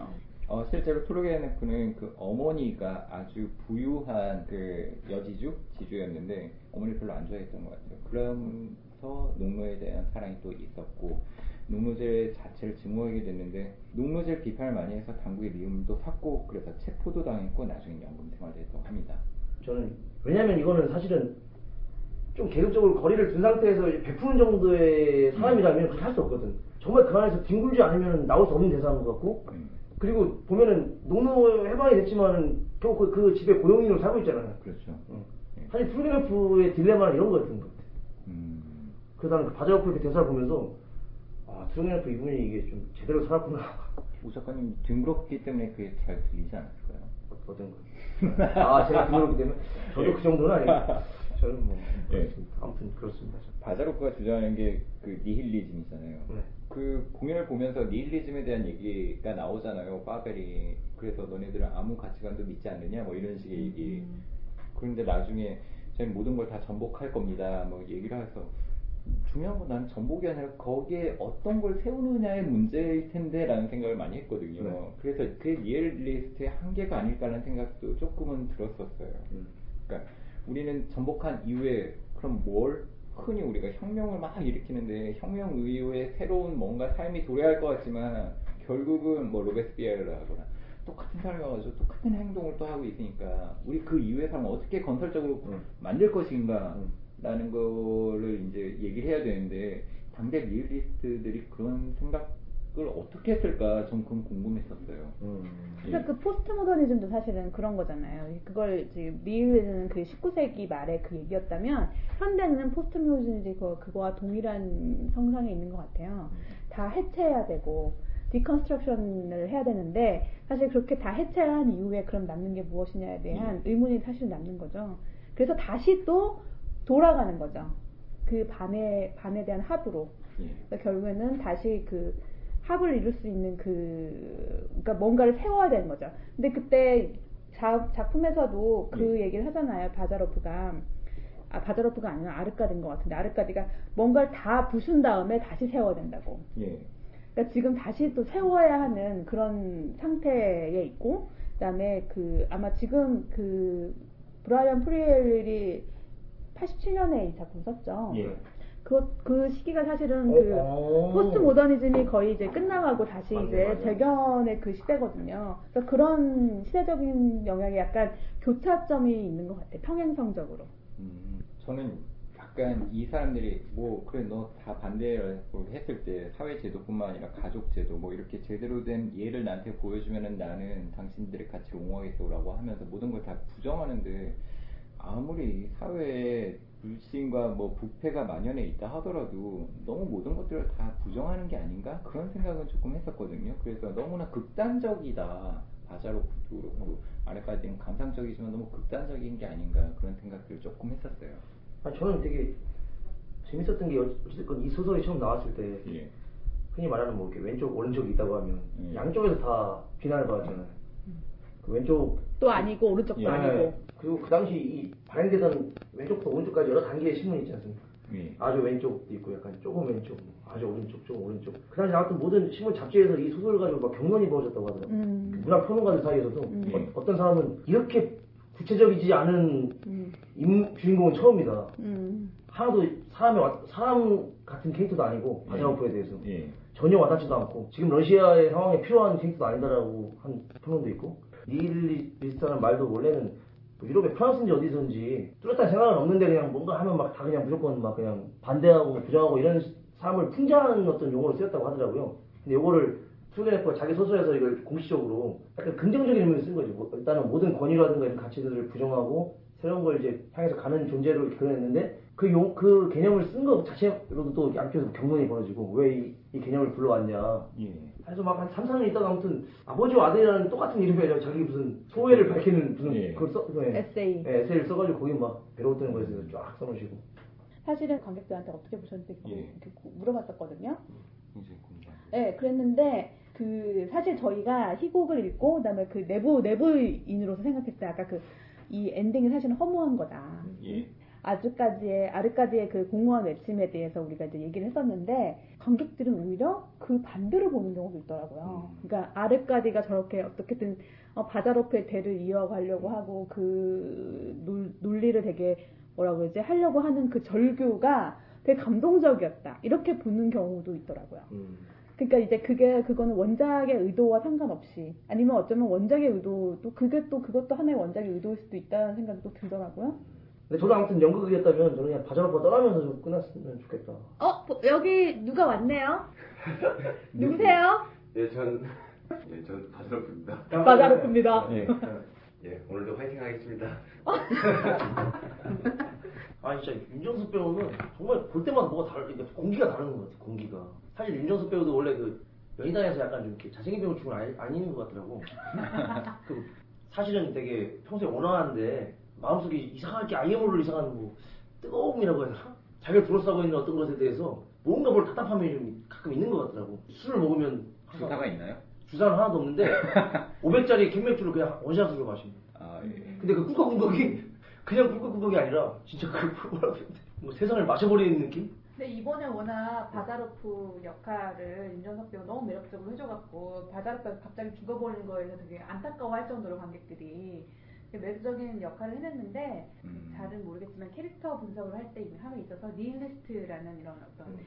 어, 실제로 토르게네프는 그 어머니가 아주 부유한 그 여지주 지주였는데 어머니를 별로 안 좋아했던 것 같아요. 그러면서 농노에 대한 사랑이 또 있었고 농노제 자체를 증오하게 됐는데 농노제 비판을 많이 해서 당국의 미움도 샀고 그래서 체포도 당했고 나중에 연금 생활도 했다고 합니다. 저는 왜냐면 이거는 사실은 좀 계급적으로 거리를 둔 상태에서 베푸는 정도의 사람이라면 그렇게 할 수 없거든 정말 그 안에서 뒹굴지 않으면 나올 수 없는 대사인 것 같고 음, 그리고 보면은 농노 해방이 됐지만은 결국 그, 그 집에 고용인으로 살고 있잖아요 그렇죠. 응. 예. 사실 투르게네프의 딜레마는 이런 거였던 것 같아 음, 그래서 나는 그 바자오프 이렇게 대사를 보면서 아 투르게네프 이분이 이게 좀 제대로 살았구나 우 작가님 둥그렇기 때문에 그게 잘 들리지 않았을까요? 어떤 거? 아 제가 그렇기 때문에 저도 그 정도는 아니고 저는 뭐 예. 그렇습니다. 아무튼 그렇습니다. 바자로프가 주장하는 게 그 니힐리즘이잖아요. 네. 그 공연을 보면서 니힐리즘에 대한 얘기가 나오잖아요. 파벨이 그래서 너네들은 아무 가치관도 믿지 않느냐 뭐 이런 식의 얘기. 음. 그런데 나중에 저희 모든 걸 다 전복할 겁니다. 뭐 얘기를 해서 중요한 건난 전복이 아니라 거기에 어떤 걸 세우느냐의 문제일 텐데라는 생각을 많이 했거든요. 네. 그래서 그 니힐리스트의 한계가 아닐까라는 생각도 조금은 들었었어요. 음. 그러니까 우리는 전복한 이후에 그럼 뭘 흔히 우리가 혁명을 막 일으키는데 혁명 이후에 새로운 뭔가 삶이 도래할 것 같지만 결국은 뭐 로베스피에르를 하거나 똑같은 사람이 와가지고 똑같은 행동을 또 하고 있으니까 우리 그 이후의 삶을 어떻게 건설적으로 음. 만들 것인가 음. 라는 거를 이제 얘기를 해야 되는데 당대 리얼리스트들이 그런 생각 을 어떻게 했을까 좀 그건 궁금했었어요. 음. 그래서 그 포스트 모더니즘도 사실은 그런 거잖아요. 그걸 지금 니힐리즘은 그 19세기 말에 그 얘기였다면 현대는 포스트 모더니즘이 그거, 그거와 동일한 선상에 있는 것 같아요. 다 해체해야 되고 deconstruction을 해야 되는데 사실 그렇게 다 해체한 이후에 그럼 남는 게 무엇이냐에 대한 의문이 사실 남는 거죠. 그래서 다시 또 돌아가는 거죠. 그 반에 반에 대한 합으로. 예. 결국에는 다시 그 합을 이룰 수 있는 그 그러니까 뭔가를 세워야 되는 거죠. 근데 그때 자, 작품에서도 그 예. 얘기를 하잖아요. 바자로프가 아 바자로프가 아니라 아르카디인 것 같은데 아르카디가 뭔가를 다 부순 다음에 다시 세워야 된다고. 예. 그러니까 지금 다시 또 세워야 하는 그런 상태에 있고 그 다음에 그 아마 지금 그 브라이언 프리엘이 87년에 이 작품 썼죠. 예. 그, 그 시기가 사실은 어, 그 어. 포스트 모더니즘이 거의 이제 끝나가고 다시 맞네, 이제 맞네. 재견의 그 시대거든요. 그래서 그런 시대적인 영향이 약간 교차점이 있는 것 같아요. 평행성적으로. 음, 저는 약간 이 사람들이 뭐 그래 너 다 반대를 했을 때 사회 제도뿐만 아니라 가족 제도 뭐 이렇게 제대로 된 예를 나한테 보여주면은 나는 당신들의 같이 옹호하겠어라고 하면서 모든 걸 다 부정하는데 아무리 사회에 불신과 뭐 부패가 만연해 있다 하더라도 너무 모든 것들을 다 부정하는 게 아닌가 그런 생각은 조금 했었거든요. 그래서 너무나 극단적이다. 바자로프도 그렇고 아래까지는 감상적이지만 너무 극단적인 게 아닌가 그런 생각들을 조금 했었어요. 아, 저는 되게 재밌었던 게 어쨌든 이 소설이 처음 나왔을 때 예. 흔히 말하는 뭐 이렇게 왼쪽 오른쪽이 있다고 하면 음. 양쪽에서 다 비난을 받았잖아요. 그 왼쪽 또 아니고 오른쪽도 예. 아니고. 그리고 그 당시 이 발행되던 왼쪽부터 오른쪽까지 여러 단계의 신문이 있지 않습니까? 예. 아주 왼쪽도 있고 약간 조금 왼쪽, 뭐 아주 오른쪽, 조금 오른쪽. 그 당시 나왔던 모든 신문 잡지에서 이 소설을 가지고 막 경론이 벌어졌다고 하더라고요. 음. 그 문학 평론가들 사이에서도 음. 어, 떤 사람은 이렇게 구체적이지 않은 음. 임, 주인공은 처음이다. 음. 하나도 사람의 와- 사람 같은 캐릭터도 아니고 예. 바자로프에 대해서 예. 전혀 와닿지도 않고 지금 러시아의 상황에 필요한 캐릭터도 아니다라고 한 평론도 있고 니힐리스트라는 말도 원래는 뭐 유럽의 프랑스인지 어디선지 뚜렷한 생각은 없는데 그냥 뭔가 하면 막 다 그냥 무조건 막 그냥 반대하고 부정하고 이런 사람을 풍자하는 어떤 용어로 쓰였다고 하더라고요. 근데 요거를 투르게네프가 자기 소설에서 이걸 공식적으로 약간 긍정적인 의미로 쓴 거죠. 뭐 일단은 모든 권위라든가 이런 가치들을 부정하고 새로운 걸 이제 향해서 가는 존재로 그려냈는데 그 용, 그 개념을 쓴 것 자체로도 또 양쪽에서 격론이 벌어지고 왜 이, 이 개념을 불러왔냐. 예. 그래서 막 한 3, 4년 있다가 아무튼 아버지와 아들이라는 똑같은 이름이 아니라 자기 무슨 소회를 밝히는 무슨 예. 그걸 써, 예. 에세이. 예, 에세이를 써가지고 거기 막 배로우뜨는 거에서 쫙 써놓으시고. 사실은 관객들한테 어떻게 보셨는지 예. 이렇게 물어봤었거든요. 네, 그랬는데 그 사실 저희가 희곡을 읽고 그다음에 그 내부 내부인으로서 생각했을 때 아까 그 이 엔딩이 사실은 허무한 거다. 예. 아주까지의 아르까지의 그 공무원 외침에 대해서 우리가 이제 얘기를 했었는데 관객들은 오히려 그 반대로 보는 경우도 있더라고요. 음. 그러니까 아르까디가 저렇게 어떻게든 어, 바자로프의 대를 이어가려고 하고 그 논, 논리를 되게 뭐라 그러지 하려고 하는 그 절규가 되게 감동적이었다 이렇게 보는 경우도 있더라고요. 음. 그러니까 이제 그게 그거는 원작의 의도와 상관없이 아니면 어쩌면 원작의 의도 또 그게 또 그것도 하나의 원작의 의도일 수도 있다는 생각이 또 들더라고요. 근데 저도 아무튼 연극이었다면 저는 그냥 바자로프가 떠나면서 좀 끝났으면 좋겠다. 어 여기 누가 왔네요? 누구세요? 예, 전, 예, 전 바스러프입니다. 바자로프입니다. 예. 예, 오늘도 화이팅 하겠습니다. 아 진짜 윤정수 배우는 정말 볼 때마다 뭐가 다르, 그러니까 공기가 다른 것 같아. 공기가. 사실 윤정수 배우도 원래 그 연희단에서 약간 좀 이렇게 잘생긴 배우 중은 아니, 아닌 것 같더라고. 그 사실은 되게 평소에 온화한데 마음속에 이상하게 게 아예 모를 이상한 뭐 뜨거움이라고 해야 되나? 자기를 둘러싸고 있는 어떤 것에 대해서 뭔가 뭘 답답함이 좀 가끔 있는 것 같더라고. 술을 먹으면 항상 주사가 있나요? 주사는 하나도 없는데 500짜리 캔맥주를 그냥 원샷으로 마십니다. 아 예. 근데 그 꿀꺽꿀꺽이 그냥 꿀꺽꿀꺽이 아니라 진짜 그 뭐라고 해야 돼? 뭐 세상을 마셔버리는 느낌? 근데 이번에 워낙 바자로프 역할을 윤정석 배우가 너무 매력적으로 해줘갖고 바자로프가 갑자기 죽어버리는 거에서 되게 안타까워할 정도로 관객들이 매력적인 역할을 해냈는데 음. 잘은 모르겠지만 캐릭터 분석을 할 때 함에 있어서 니힐리스트라는 이런 어떤 음.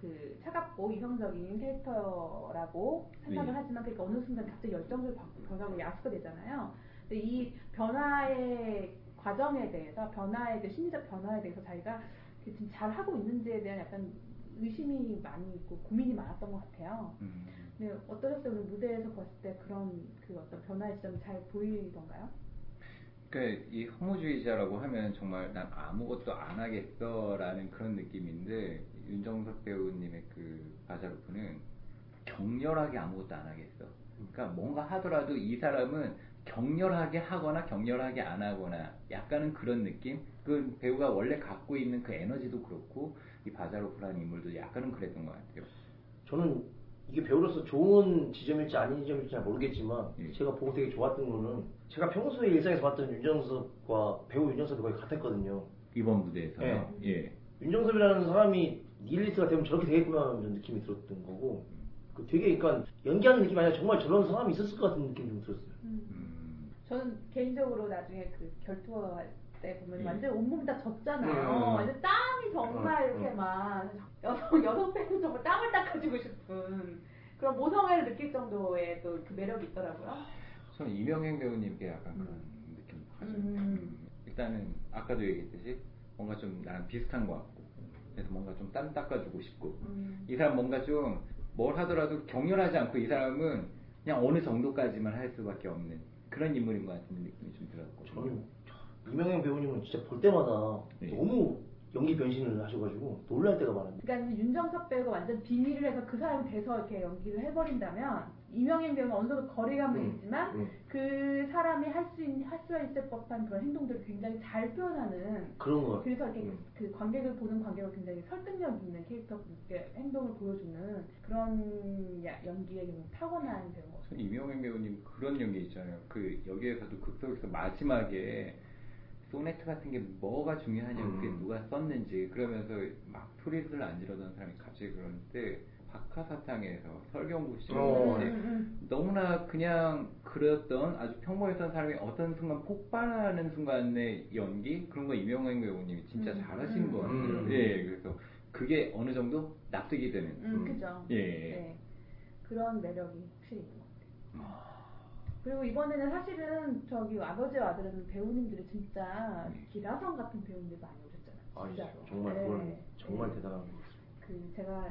그 차갑고 이성적인 캐릭터라고 생각을 네. 하지만 그러니까 어느 순간 갑자기 열정적으로 바- 변하고 야수가 되잖아요. 근데 이 변화의 과정에 대해서 변화에 대해 심리적 변화에 대해서 자기가 그 지금 잘 하고 있는지에 대한 약간 의심이 많이 있고 고민이 많았던 것 같아요. 음. 근데 어떠셨어요? 오늘 무대에서 봤을 때 그런 그 어떤 변화의 지점이 잘 보이던가요? 그러니까 이 허무주의자라고 하면 정말 난 아무것도 안 하겠어라는 그런 느낌인데 윤정석 배우님의 그 바자로프는 격렬하게 아무것도 안 하겠어. 그러니까 뭔가 하더라도 이 사람은 격렬하게 하거나 격렬하게 안 하거나 약간은 그런 느낌? 그 배우가 원래 갖고 있는 그 에너지도 그렇고 이 바자로프라는 인물도 약간은 그랬던 것 같아요. 저는 이게 배우로서 좋은 지점일지 아닌 지점일지 잘 모르겠지만 예. 제가 보고 되게 좋았던 거는 제가 평소에 일상에서 봤던 윤정석과 배우 윤정석이 거의 같았거든요. 이번 무대에서요. 예. 윤정섭이라는 사람이 니일리스가 되면 저렇게 되겠구나라는 좀 느낌이 들었던 거고 그 되게 그러니까 연기하는 느낌이 아니라 정말 저런 사람이 있었을 것 같은 느낌이 좀 들었어요. 음. 저는 개인적으로 나중에 그 결투어 할 때 보면 예. 완전 온몸이 다 젖잖아요. 음. 완전 땀이 정말 음, 이렇게 음. 막 여성 여성 팬은 정말 땀을 닦아주고 싶은 그런 모성애를 느낄 정도의 또 그 매력이 있더라고요. 저는 이명행 배우님께 약간 그런 느낌 받아요. 음. 음, 일단은 아까도 얘기했듯이 뭔가 좀 나랑 비슷한 것 같고 그래서 뭔가 좀 땀 닦아주고 싶고 음. 이 사람 뭔가 좀 뭘 하더라도 격렬하지 않고 이 사람은 그냥 어느 정도까지만 할 수밖에 없는 그런 인물인 것 같은 느낌이 좀 들었고 저는 이명현 배우님은 진짜 볼 때마다 네. 너무 연기 변신을 하셔가지고 놀랄 때가 많아요. 그러니까 윤정석 배우가 완전 빙의를 해서 그 사람이 돼서 이렇게 연기를 해버린다면 이명현 배우는 어느 정도 거리감은 음, 있지만 음. 그 사람이 할수할수 있을 법한 그런 행동들을 굉장히 잘 표현하는 그런 거 같아요. 그래서 이렇게 음. 그 관객을 보는 관객을 굉장히 설득력 있는 캐릭터 행동을 보여주는 그런 야- 연기에 좀 타고난 배우인 것 같아요. 전 이명현 배우님 그런 연기 있잖아요. 그 여기에서도 극속에서 마지막에 소네트 같은 게 뭐가 중요하냐고 그게 음. 누가 썼는지 그러면서 막 소리를 안 지르던 사람이 갑자기 그러는데 박하사탕에서 설경구 씨 어, 음, 네. 음, 너무나 그냥 그랬던 아주 평범했던 사람이 어떤 순간 폭발하는 순간의 연기 그런 거 이명현 배우님이 진짜 음, 잘하시는 음, 것 같아요. 음. 예, 그래서 그게 어느 정도 납득이 되는. 음, 음, 그죠. 예. 네. 그런 매력이 확실히 있는 것 같아요. 그리고 이번에는 사실은 저기 아버지와 아들은 배우님들이 진짜 네. 기라성 같은 배우님들 많이 오셨잖아요. 아, 진짜로. 정말 네. 그건 정말 네. 대단한 것 같습니다. 그 제가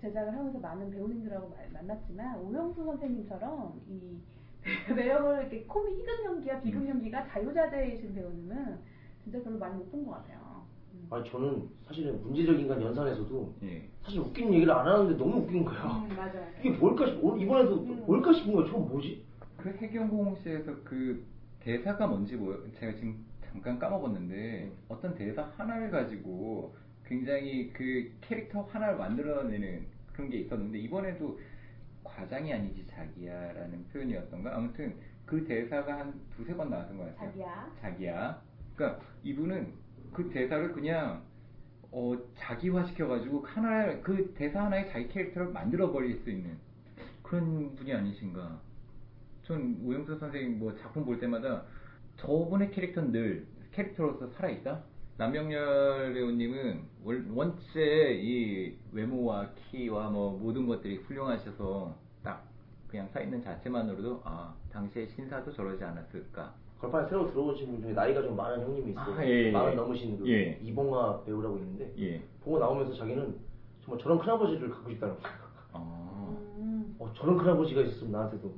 제작을 하면서 많은 배우님들하고 마- 만났지만 오영수 선생님처럼 이 매력을 이렇게 코미 희극 연기와 비극 음. 연기가 자유자재이신 배우님은 진짜 별로 많이 못 본 것 같아요. 음. 아니 저는 사실은 문제적 인간 연산에서도 예. 사실 웃기는 얘기를 안 하는데 너무 웃긴 거야. 음, 맞아요. 이게 뭘까 싶, 오- 이번에도 음. 뭘까 싶은 거야. 저건 뭐지? 그 해경공 씨에서 그 대사가 뭔지 뭐 제가 지금 잠깐 까먹었는데 어떤 대사 하나를 가지고 굉장히 그 캐릭터 하나를 만들어내는 그런 게 있었는데 이번에도 과장이 아니지 자기야라는 표현이었던가 아무튼 그 대사가 한 두세 번 나왔던 것 같아요. 자기야. 자기야. 그러니까 이분은 그 대사를 그냥 어, 자기화 시켜가지고 하나 그 대사 하나에 자기 캐릭터를 만들어 버릴 수 있는 그런 분이 아니신가. 전 오영수 선생님 뭐 작품 볼 때마다 저분의 캐릭터는 늘 캐릭터로서 살아있다. 남명렬 배우님은 월- 원체 이 외모와 키와 뭐 모든 것들이 훌륭하셔서 딱 그냥 서 있는 자체만으로도 아 당시에 신사도 저러지 않았을까. 걸판에 새로 들어오신 분 중에 나이가 좀 많은 형님이 있어요. 아, 예, 예. 마흔 넘으신 그 예. 이봉화 배우라고 있는데 예. 보고 나오면서 자기는 정말 저런 큰아버지를 갖고 싶다는 거야. 아. 음. 어, 저런 큰아버지가 있었으면 나한테도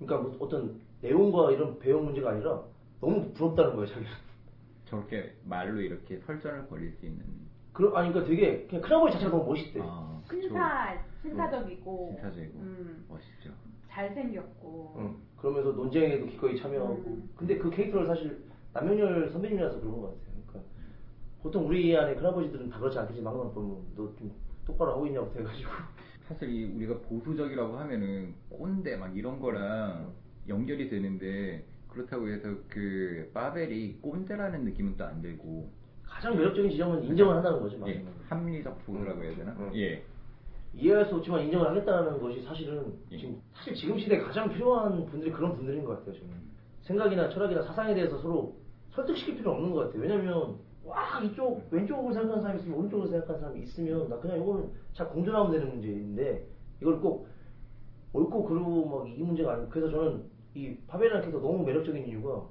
그러니까 뭐 어떤 내용과 이런 배경 문제가 아니라 너무 부럽다는 거예요, 자기는. 저렇게 말로 이렇게 설전을 벌일 수 있는. 그러, 아니, 그러니까 되게 그냥 큰아버지 자체가 너무 멋있대. 아. 신사 신사적이고 신사적이고 음, 멋있죠. 잘생겼고 응. 그러면서 논쟁에도 기꺼이 참여하고. 음. 근데 그 캐릭터를 사실 남명열 선배님이라서 그런 것 같아요. 그러니까 보통 우리 안에 큰아버지들은 다 그렇지 않겠지. 막상 보면 너 좀 똑바로 하고 있냐고 돼가지고. 사실 이 우리가 보수적이라고 하면은 꼰대 막 이런 거랑 연결이 되는데 그렇다고 해서 그 파벨이 꼰대라는 느낌은 또 안 들고 가장 매력적인 지점은 인정을 한다는 거죠. 예. 합리적 보수라고 해야 되나? 음. 예. 이해할 수 없지만 인정을 하겠다는 것이 사실은 예. 지금 사실 지금 시대에 가장 필요한 분들이 그런 분들인 것 같아요. 저는 생각이나 철학이나 사상에 대해서 서로 설득시킬 필요 없는 것 같아요. 왜냐면 와 이쪽 왼쪽으로 생각하는 사람이 있으면 오른쪽으로 생각하는 사람이 있으면 나 그냥 이거는 잘 공존하면 되는 문제인데 이걸 꼭 옳고 그르고 막 이 문제가 아니고 그래서 저는 이 파벨이라는 캐릭터 너무 매력적인 이유가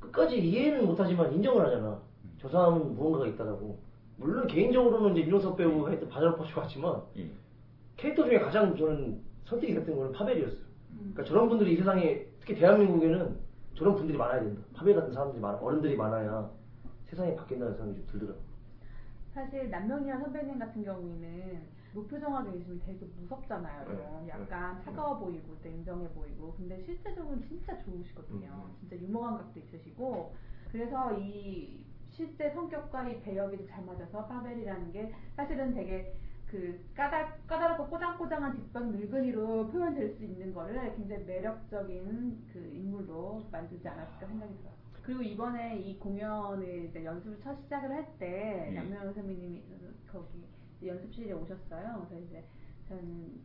끝까지 이해는 못하지만 인정을 하잖아. 저 사람은 무언가가 있다라고. 물론 개인적으로는 이제 윤호석 배우가 했던 바자로파쇼 같지만 예. 캐릭터 중에 가장 저는 선택이 됐던 거는 파벨이었어요. 음. 그러니까 저런 분들이 이 세상에 특히 대한민국에는 저런 분들이 많아야 된다. 파벨 같은 사람들이 많아, 어른들이 많아야 세상이 바뀐다는 생각이 좀 들더라고요. 사실 남명희아 선배님 같은 경우에는 무표정하게 계시면 되게 무섭잖아요. 좀. 네, 약간 네. 차가워 보이고 냉정해 보이고 근데 실제적으로는 진짜 좋으시거든요. 음, 음. 진짜 유머 감각도 있으시고 그래서 이 실제 성격과 이 배역이 잘 맞아서 파벨이라는 게 사실은 되게 그 까다, 까다롭고 꼬장꼬장한 뒷방 늙은이로 표현될 수 있는 거를 굉장히 매력적인 그 인물로 만들지 않았을까 생각이 들어요. 그리고 이번에 이 공연을 이제 연습을 첫 시작을 할때 예. 양명호 선배님이 거기 연습실에 오셨어요. 그래서 이제 전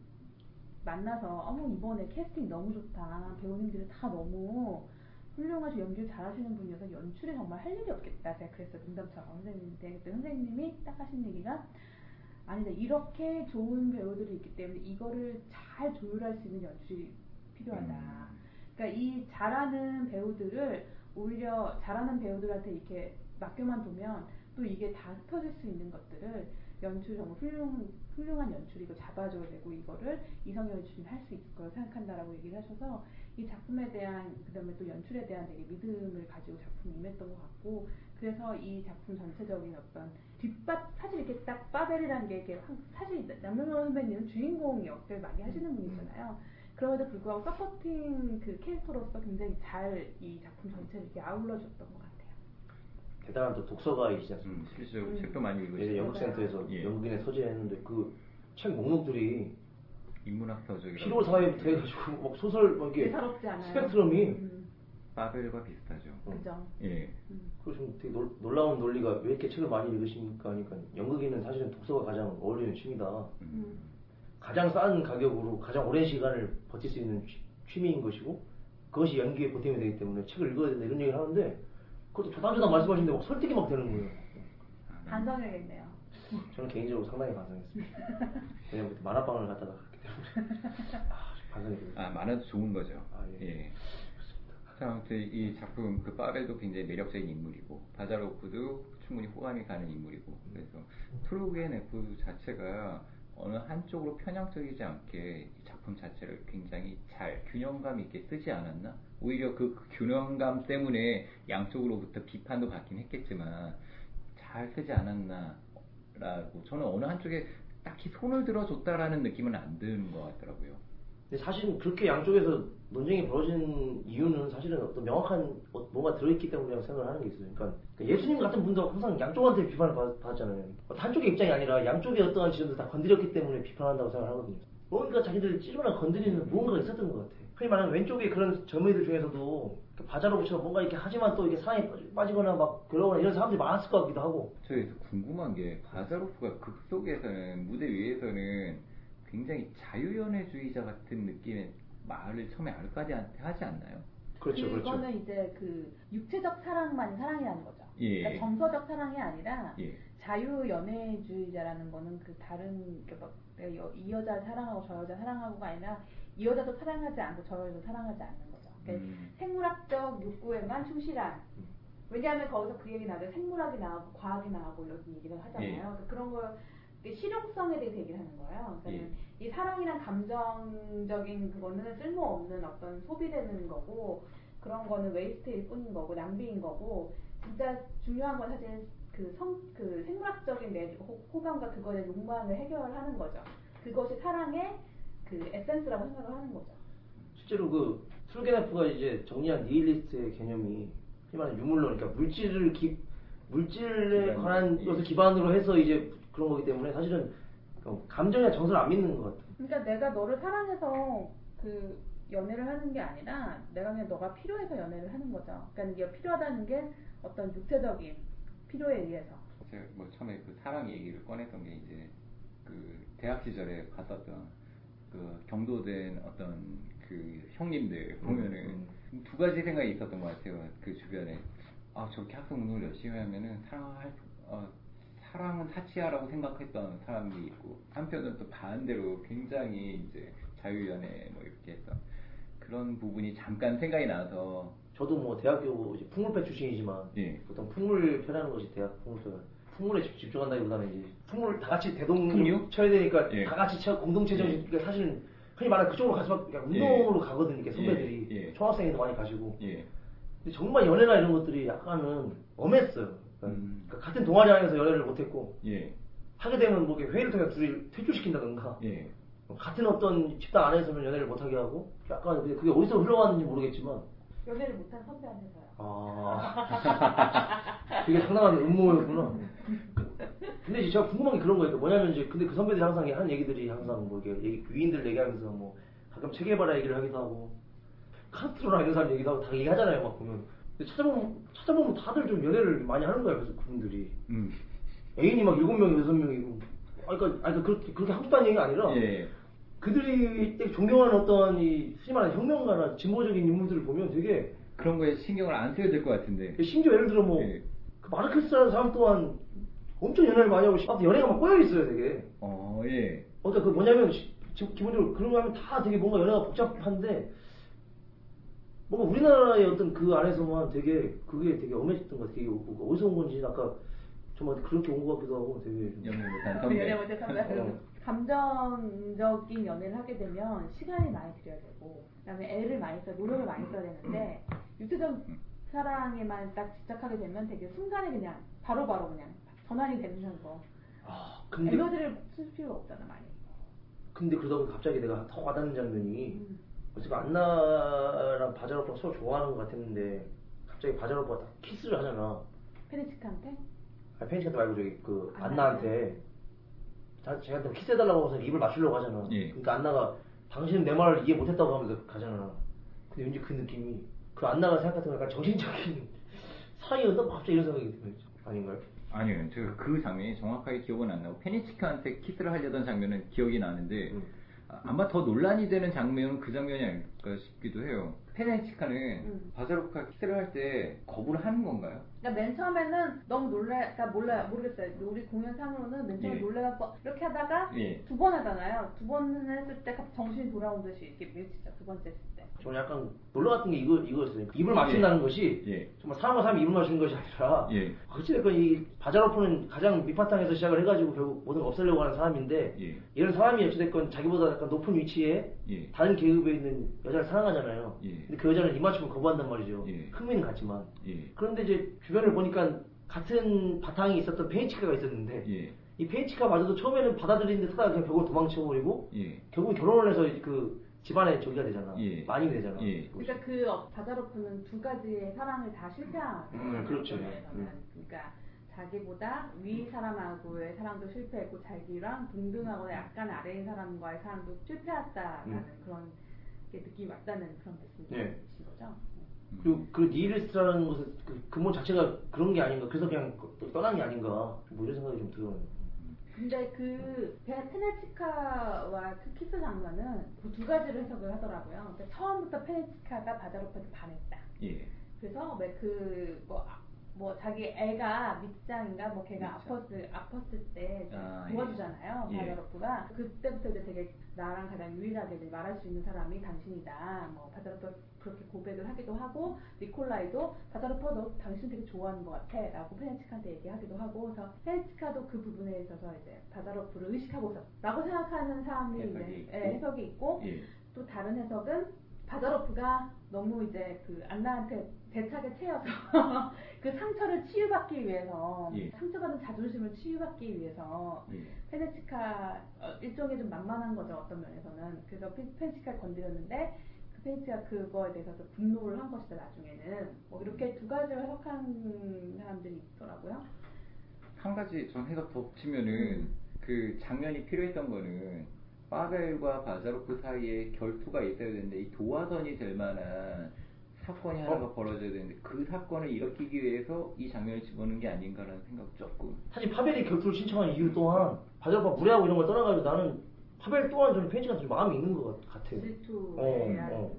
만나서 어머 이번에 캐스팅 너무 좋다. 배우님들이 다 너무 훌륭하시 연기를 잘하시는 분이어서 연출에 정말 할 일이 없겠다. 제가 그랬어요. 농담처럼 선생님한테 그때 선생님이 딱 하신 얘기가 아니다 이렇게 좋은 배우들이 있기 때문에 이거를 잘 조율할 수 있는 연출이 필요하다. 음. 그러니까 이 잘하는 배우들을 오히려 잘하는 배우들한테 이렇게 맡겨만 두면 또또 이게 다 흩어질 수 있는 것들을 연출 정말 훌륭, 훌륭한 연출이고 잡아줘야 되고 이거를 이성의 연출이 할수 있을 거라고 생각한다라고 얘기를 하셔서 이 작품에 대한 그다음에 또 연출에 대한 되게 믿음을 가지고 작품을 임했던 것 같고 그래서 이 작품 전체적인 어떤 뒷받 사실 이렇게 딱 빠벨이라는 게 이렇게 확- 사실 남명원 선배님은 주인공 역을 많이 하시는 분이잖아요. 그럼에도 불구하고 서포팅 그 캐릭터로서 굉장히 잘 이 작품 전체를 이렇게 아울러줬던 것 같아요. 대단한 또 독서가이시지 않습니까? 음, 실제로 책도 많이 읽으시고 연극센터에서 예. 연극인에 서재했는데 그 책 목록들이 인문학서적이라고 필요 사회부터 해가지고 막 소설 막 이게 예사롭지 않아요. 스펙트럼이 음, 바벨과 비슷하죠. 그죠. 예. 음. 그리고 좀 되게 놀, 놀라운 논리가 왜 이렇게 책을 많이 읽으십니까 하니까 연극인은 사실은 독서가 가장 어울리는 취미다. 음. 가장 싼 가격으로 가장 오랜 시간을 버틸 수 있는 취- 취미인 것이고 그것이 연기에 보탬이 되기 때문에 책을 읽어야 된다 이런 얘기를 하는데 그것도 조당조당 말씀하시는데 막 설득이 막 되는 거예요. 반성해야겠네요. 저는 개인적으로 상당히 반성했습니다. 왜냐면 그때 만화방을 갔다가 그렇기 때문에 아, 반성이 들어요. 아, 만화도 좋은 거죠. 아, 예. 예. 자, 아무튼 이 작품 그 파벨도 굉장히 매력적인 인물이고 바자로프도 충분히 호감이 가는 인물이고 그래서 트로겐F 자체가 어느 한쪽으로 편향적이지 않게 이 작품 자체를 굉장히 잘 균형감 있게 쓰지 않았나? 오히려 그 균형감 때문에 양쪽으로부터 비판도 받긴 했겠지만 잘 쓰지 않았나라고 저는 어느 한쪽에 딱히 손을 들어줬다라는 느낌은 안 드는 것 같더라고요. 근데 사실은 그렇게 양쪽에서 논쟁이 벌어진 이유는 사실은 어떤 명확한 어- 뭔가 들어있기 때문이라고 생각을 하는 게 있어요. 그러니까 예수님 같은 분도 항상 양쪽한테 비판을 받, 받았잖아요. 한쪽의 입장이 아니라 양쪽의 어떠한 지점도 다 건드렸기 때문에 비판한다고 생각하거든요. 뭔가 자기들 찌르거나 건드리는 무언가가 있었던 것 같아. 흔히 말하는 왼쪽의 그런 젊은이들 중에서도 그 바자로브처럼 뭔가 이렇게 하지만 또 이게 사랑에 빠지- 빠지거나 막 그러거나 이런 사람들이 많았을 것 같기도 하고. 저 여기서 궁금한 게 바자로프가 극 속에서는 무대 위에서는 굉장히 자유연애주의자 같은 느낌의 말을 처음에 알까지한테 하지 않나요? 그렇죠, 그거는 그렇죠. 이제 그 육체적 사랑만 사랑이라는 거죠. 예. 그러니까 정서적 사랑이 아니라 예. 자유 연애주의자라는 거는 그 다른 여- 이 여자 사랑하고 저 여자 사랑하고가 아니라 이 여자도 사랑하지 않고 저 여자도 사랑하지 않는 거죠. 그러니까 음. 생물학적 욕구에만 충실한. 왜냐하면 거기서 그 얘기 나중에 생물학이 나오고 과학이 나오고 이런 얘기를 하잖아요. 예. 그러니까 그런 걸 실용성에 대해서 얘기를 하는 거예요. 그러니까 예. 이 사랑이란 감정적인 그거는 쓸모없는 어떤 소비되는 거고 그런 거는 waste일 뿐인 거고 낭비인 거고 진짜 중요한 건 사실 그 성 그 생물학적인 내 호, 호감과 그거의 욕망을 해결하는 거죠. 그것이 사랑의 그 에센스라고 생각을 하는 거죠. 실제로 그 툴게네프가 이제 정리한 니힐리스트의 개념이 말하는 유물론, 그러니까 물질을 기, 물질에 관한 예. 것을 기반으로 해서 이제 그런 거기 때문에 사실은 그 감정이나 정서를 안 믿는 것 같아요. 그러니까 내가 너를 사랑해서 그 연애를 하는 게 아니라 내가 그냥 너가 필요해서 연애를 하는 거죠. 그러니까 이게 필요하다는 게 어떤 육체적인 필요에 의해서. 제가 뭐 처음에 그 사랑 얘기를 꺼냈던 게 이제 그 대학 시절에 봤었던 그 경도된 어떤 그 형님들 보면은 두 가지 생각이 있었던 것 같아요. 그 주변에 아 저렇게 학생 운동을 열심히 하면은 사랑할 어, 사랑은 사치야라고 생각했던 사람들이 있고 한편은 또 반대로 굉장히 이제 자유연애 뭐 이렇게 했던 그런 부분이 잠깐 생각이 나서 저도 뭐 대학교 이제 풍물패 출신이지만 예. 보통 풍물 패라는 것이 대학 풍물패가 풍물에 집- 집중한다기보다는 이제 풍물 다 같이 대동 풍류? 쳐야 되니까 예. 다 같이 쳐 공동체 정신 예. 그러니까 사실 흔히 말하는 그쪽으로 가서 그냥 운동으로 가거든요. 이렇게 선배들이 예. 예. 총학생회도 많이 가시고 예. 근데 정말 연애나 이런 것들이 약간은 엄했어요. 그러니까 음. 같은 동아리 안에서 연애를 못했고 예. 하게 되면 뭐 이렇게 회의를 통해 둘이 퇴출시킨다든가 예. 같은 어떤 집단 안에서는 연애를 못하게 하고 약간 그게 어디서 흘러왔는지 모르겠지만 연애를 못한 선배한테서요. 아 그게 상당한 음모였구나. 근데 이제 제가 궁금한 게 그런 거예요. 뭐냐면 이제 근데 그 선배들이 항상 하는 얘기들이 항상 뭐 이게 얘기, 위인들 얘기하면서 뭐 가끔 체계바라 얘기를 하기도 하고 카스트로나 이런 사람 얘기도 하고 다 얘기하잖아요. 막 보면 찾아보면 찾아보면 다들 좀 연애를 많이 하는 거예요. 그래서 그분들이 음. 애인이 막 일곱 명 여섯 명이고 아 그러니까 아니 그렇게 그렇게 하고 싶다는 얘기가 아니라 예. 그들이 되게 존경하는 어떤 이 흔히 말하는 혁명가나 진보적인 인물들을 보면 되게 그런 거에 신경을 안 써야 될 것 같은데. 심지어 예를 들어 뭐 예. 그 마르크스라는 사람 또한 엄청 연애를 많이 하고 싶- 연애가 막 꼬여 있어요 되게. 어, 예. 그러니까 그 뭐냐면 시- 지- 기본적으로 그런 거 하면 다 되게 뭔가 연애가 복잡한데 뭔가 우리나라의 어떤 그 안에서만 되게 그게 되게 엄해졌던 것 같아요. 되게 뭐 어디서 온 건지 아까 정말 그렇게 온 것 같기도 하고 되게 좀- 연애 못한 그 선배. 연애 선배. 어. 감정적인 연애를 하게 되면 시간이 많이 들여야 되고, 그다음에 애를 많이 써, 노력을 많이 써야 되는데 육체적 사랑에만 딱 집착하게 되면 되게 순간에 그냥 바로바로 그냥 전환이 되는 거. 아 근데 에너지를 쓸 필요가 없잖아 많이. 근데 그러다 보니 갑자기 내가 더 와닿는 장면이 음. 어차피 안나랑 바잘 오빠가 서로 좋아하는 것 같았는데 갑자기 바잘 오빠가 딱 키스를 하잖아. 페니치카한테? 아, 펜시한테 말고 저기 그 안나한테? 안나한테 자, 쟤한테 키스해달라고 해서 입을 맞추려고 하잖아. 예. 그러니까 안나가 당신은 내 말을 이해 못했다고 하면서 가잖아. 근데 왠지 그 느낌이 그 안나가 생각했던 약간 정신적인 사이였나? 갑자기 이런 생각이 드는 아닌가요? 아니요, 제가 그 장면이 정확하게 기억은 안 나고 페니치카한테 키스를 하려던 장면은 기억이 나는데 음. 아, 아마 더 논란이 되는 장면은 그 장면이 아닐까 싶기도 해요. 페니치카는 음. 바자로프가 키스를 할 때 거부를 하는 건가요? 그러니까 맨 처음에는 너무 놀래, 그러니까 몰라요, 모르겠어요. 우리 공연상으로는 맨 처음에 예. 놀래갖고 이렇게 하다가 예. 두번 하잖아요. 두 번 했을 때 정신이 돌아온 듯이 이렇게 밀치죠. 두 번째 했을 때. 저는 약간 놀라웠던 게 이거, 이거였어요. 입을 맞춘다는 것이 예. 정말 사람과 사람이 입을 맞추는 것이 아니라 예. 어찌됐건 이 바자로프는 가장 밑바탕에서 시작을 해가지고 결국 모든 걸 없애려고 하는 사람인데 예. 이런 사람이 어찌됐건 자기보다 약간 높은 위치에 예. 다른 계급에 있는 여자를 사랑하잖아요. 예. 근데 그 여자는 입맞춤을 거부한단 말이죠. 예. 흥미는 같지만. 예. 그런데 이제 주변을 보니까 같은 바탕이 있었던 페이치카가 있었는데 예. 이 페이치카마저도 처음에는 받아들이는 듯 하다가 그냥 벽으로 도망쳐버리고 예. 결국 결혼을 해서 그 집안의 저기가 되잖아. 예. 많이 되잖아. 예. 그러니까 그 어, 바자로프는 두 가지의 사랑을 다 실패한 음, 그렇죠. 음. 그러니까 자기보다 위 사람하고의 사랑도 실패했고 자기랑 동등하거나 약간 아래인 사람과의 사랑도 실패했다라는 음. 그런 게 느낌이 왔다는 그런 말씀이신 예. 거죠. 그리고 그 니힐리스트라는 것의 그 근본 자체가 그런 게 아닌가. 그래서 그냥 떠난 게 아닌가. 뭐 이런 생각이 좀 들어요. 근데 그 베- 페네치카와 그 키스 장면은 그 두 가지를 해석을 하더라고요. 그러니까 처음부터 페네치카가 바자로프한테 반했다. 예. 그래서 왜그뭐 뭐 자기 애가 밑장인가 뭐 걔가 밑장. 아팠을 아팠을 때 아, 예. 도와주잖아요 예. 바자로프가 그때부터 이제 되게 나랑 가장 유일하게 이제 말할 수 있는 사람이 당신이다 뭐 바자로프 그렇게 고백을 하기도 하고 니콜라이도 바자로프 너 당신 되게 좋아하는 것 같아라고 페네치카한테 얘기하기도 하고 그래서 페네치카도 그 부분에 있어서 이제 바자로프를 의식하고 있었다고 생각하는 사람이 해석이 이제 있고. 예, 해석이 있고 예. 또 다른 해석은 바자로프가 너무 이제 그 안나한테 대차게 채여서 그 상처를 치유받기 위해서 예. 상처받은 자존심을 치유받기 위해서 예. 페네치카 어, 일종의 좀 만만한 거죠 어떤 면에서는 그래서 페- 페네치카를 건드렸는데 그 페네치카 그거에 대해서 또 분노를 한 것이다 나중에는 뭐 이렇게 두 가지로 해석하는 사람들이 있더라고요. 한 가지 전 해석 덧치면은 음. 그 장면이 필요했던 거는 파벨과 바자로프 사이에 결투가 있어야 되는데 이 도화선이 될 만한 사건이 하나가 어? 벌어져야 되는데 그 사건을 일으키기 위해서 이 장면을 집어넣은 게 아닌가라는 생각 조금 사실 파벨이 결투를 신청한 이유 또한 바자로파 무례하고 이런 걸 떠나가지고 나는 파벨 또한 저는 페이치한테 좀 마음이 있는 것 같아요. 질투에 대한 어, 어.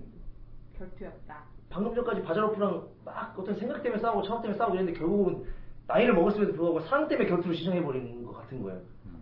결투였다. 방금 전까지 바자로프랑 막 어떤 생각 때문에 싸우고 차업 때문에 싸우고 이랬는데 결국은 나이를 먹었음에도 불구하고 사랑 때문에 결투를 신청해버리는 것 같은 거예요.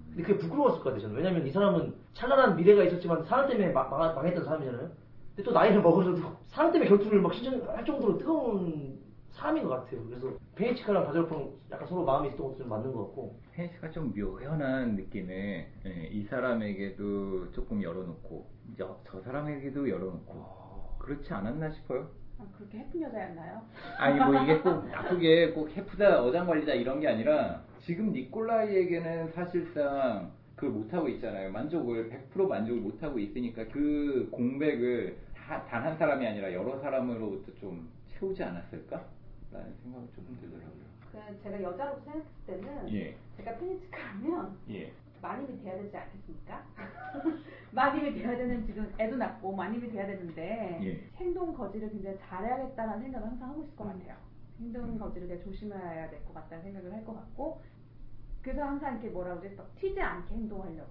근데 그게 부끄러웠을 것 같아요, 저는. 왜냐면 이 사람은 찬란한 미래가 있었지만 사랑 때문에 막, 망, 망했던 사람이잖아요. 근데 또 나이를 먹어서도 사랑 때문에 결투를 막 신청할 정도로 뜨거운 사람인 것 같아요. 그래서 페이치카랑 바자로프랑 약간 서로 마음이 있었던 것도 좀 맞는 것 같고. 페니스가 좀 묘연한 느낌에 예, 이 사람에게도 조금 열어놓고 저, 저 사람에게도 열어놓고 그렇지 않았나 싶어요. 아, 그렇게 예쁜 여자였나요? 아니 뭐 이게 꼭 나쁘게 꼭 해프다 어장관리다 이런 게 아니라 지금 니콜라이에게는 사실상 그걸 못하고 있잖아요 만족을 100% 만족을 못하고 있으니까 그 공백을 단 한 사람이 아니라 여러 사람으로부터 좀 채우지 않았을까? 라는 생각이 조금 들더라고요 그 제가 여자로 생각했을 때는 예. 제가 페니치카라면 예. 마님이 돼야 되지 않겠습니까? 마님이 돼야 되는 지금 애도 낳고 마님이 돼야 되는데 예. 행동 거지를 굉장히 잘해야겠다는 생각을 항상 하고 있을 것 같아요. 행동 음. 거지를 되게 조심해야 될 것 같다는 생각을 할 것 같고 그래서 항상 이렇게 뭐라 그러지 막 튀지 않게 행동하려고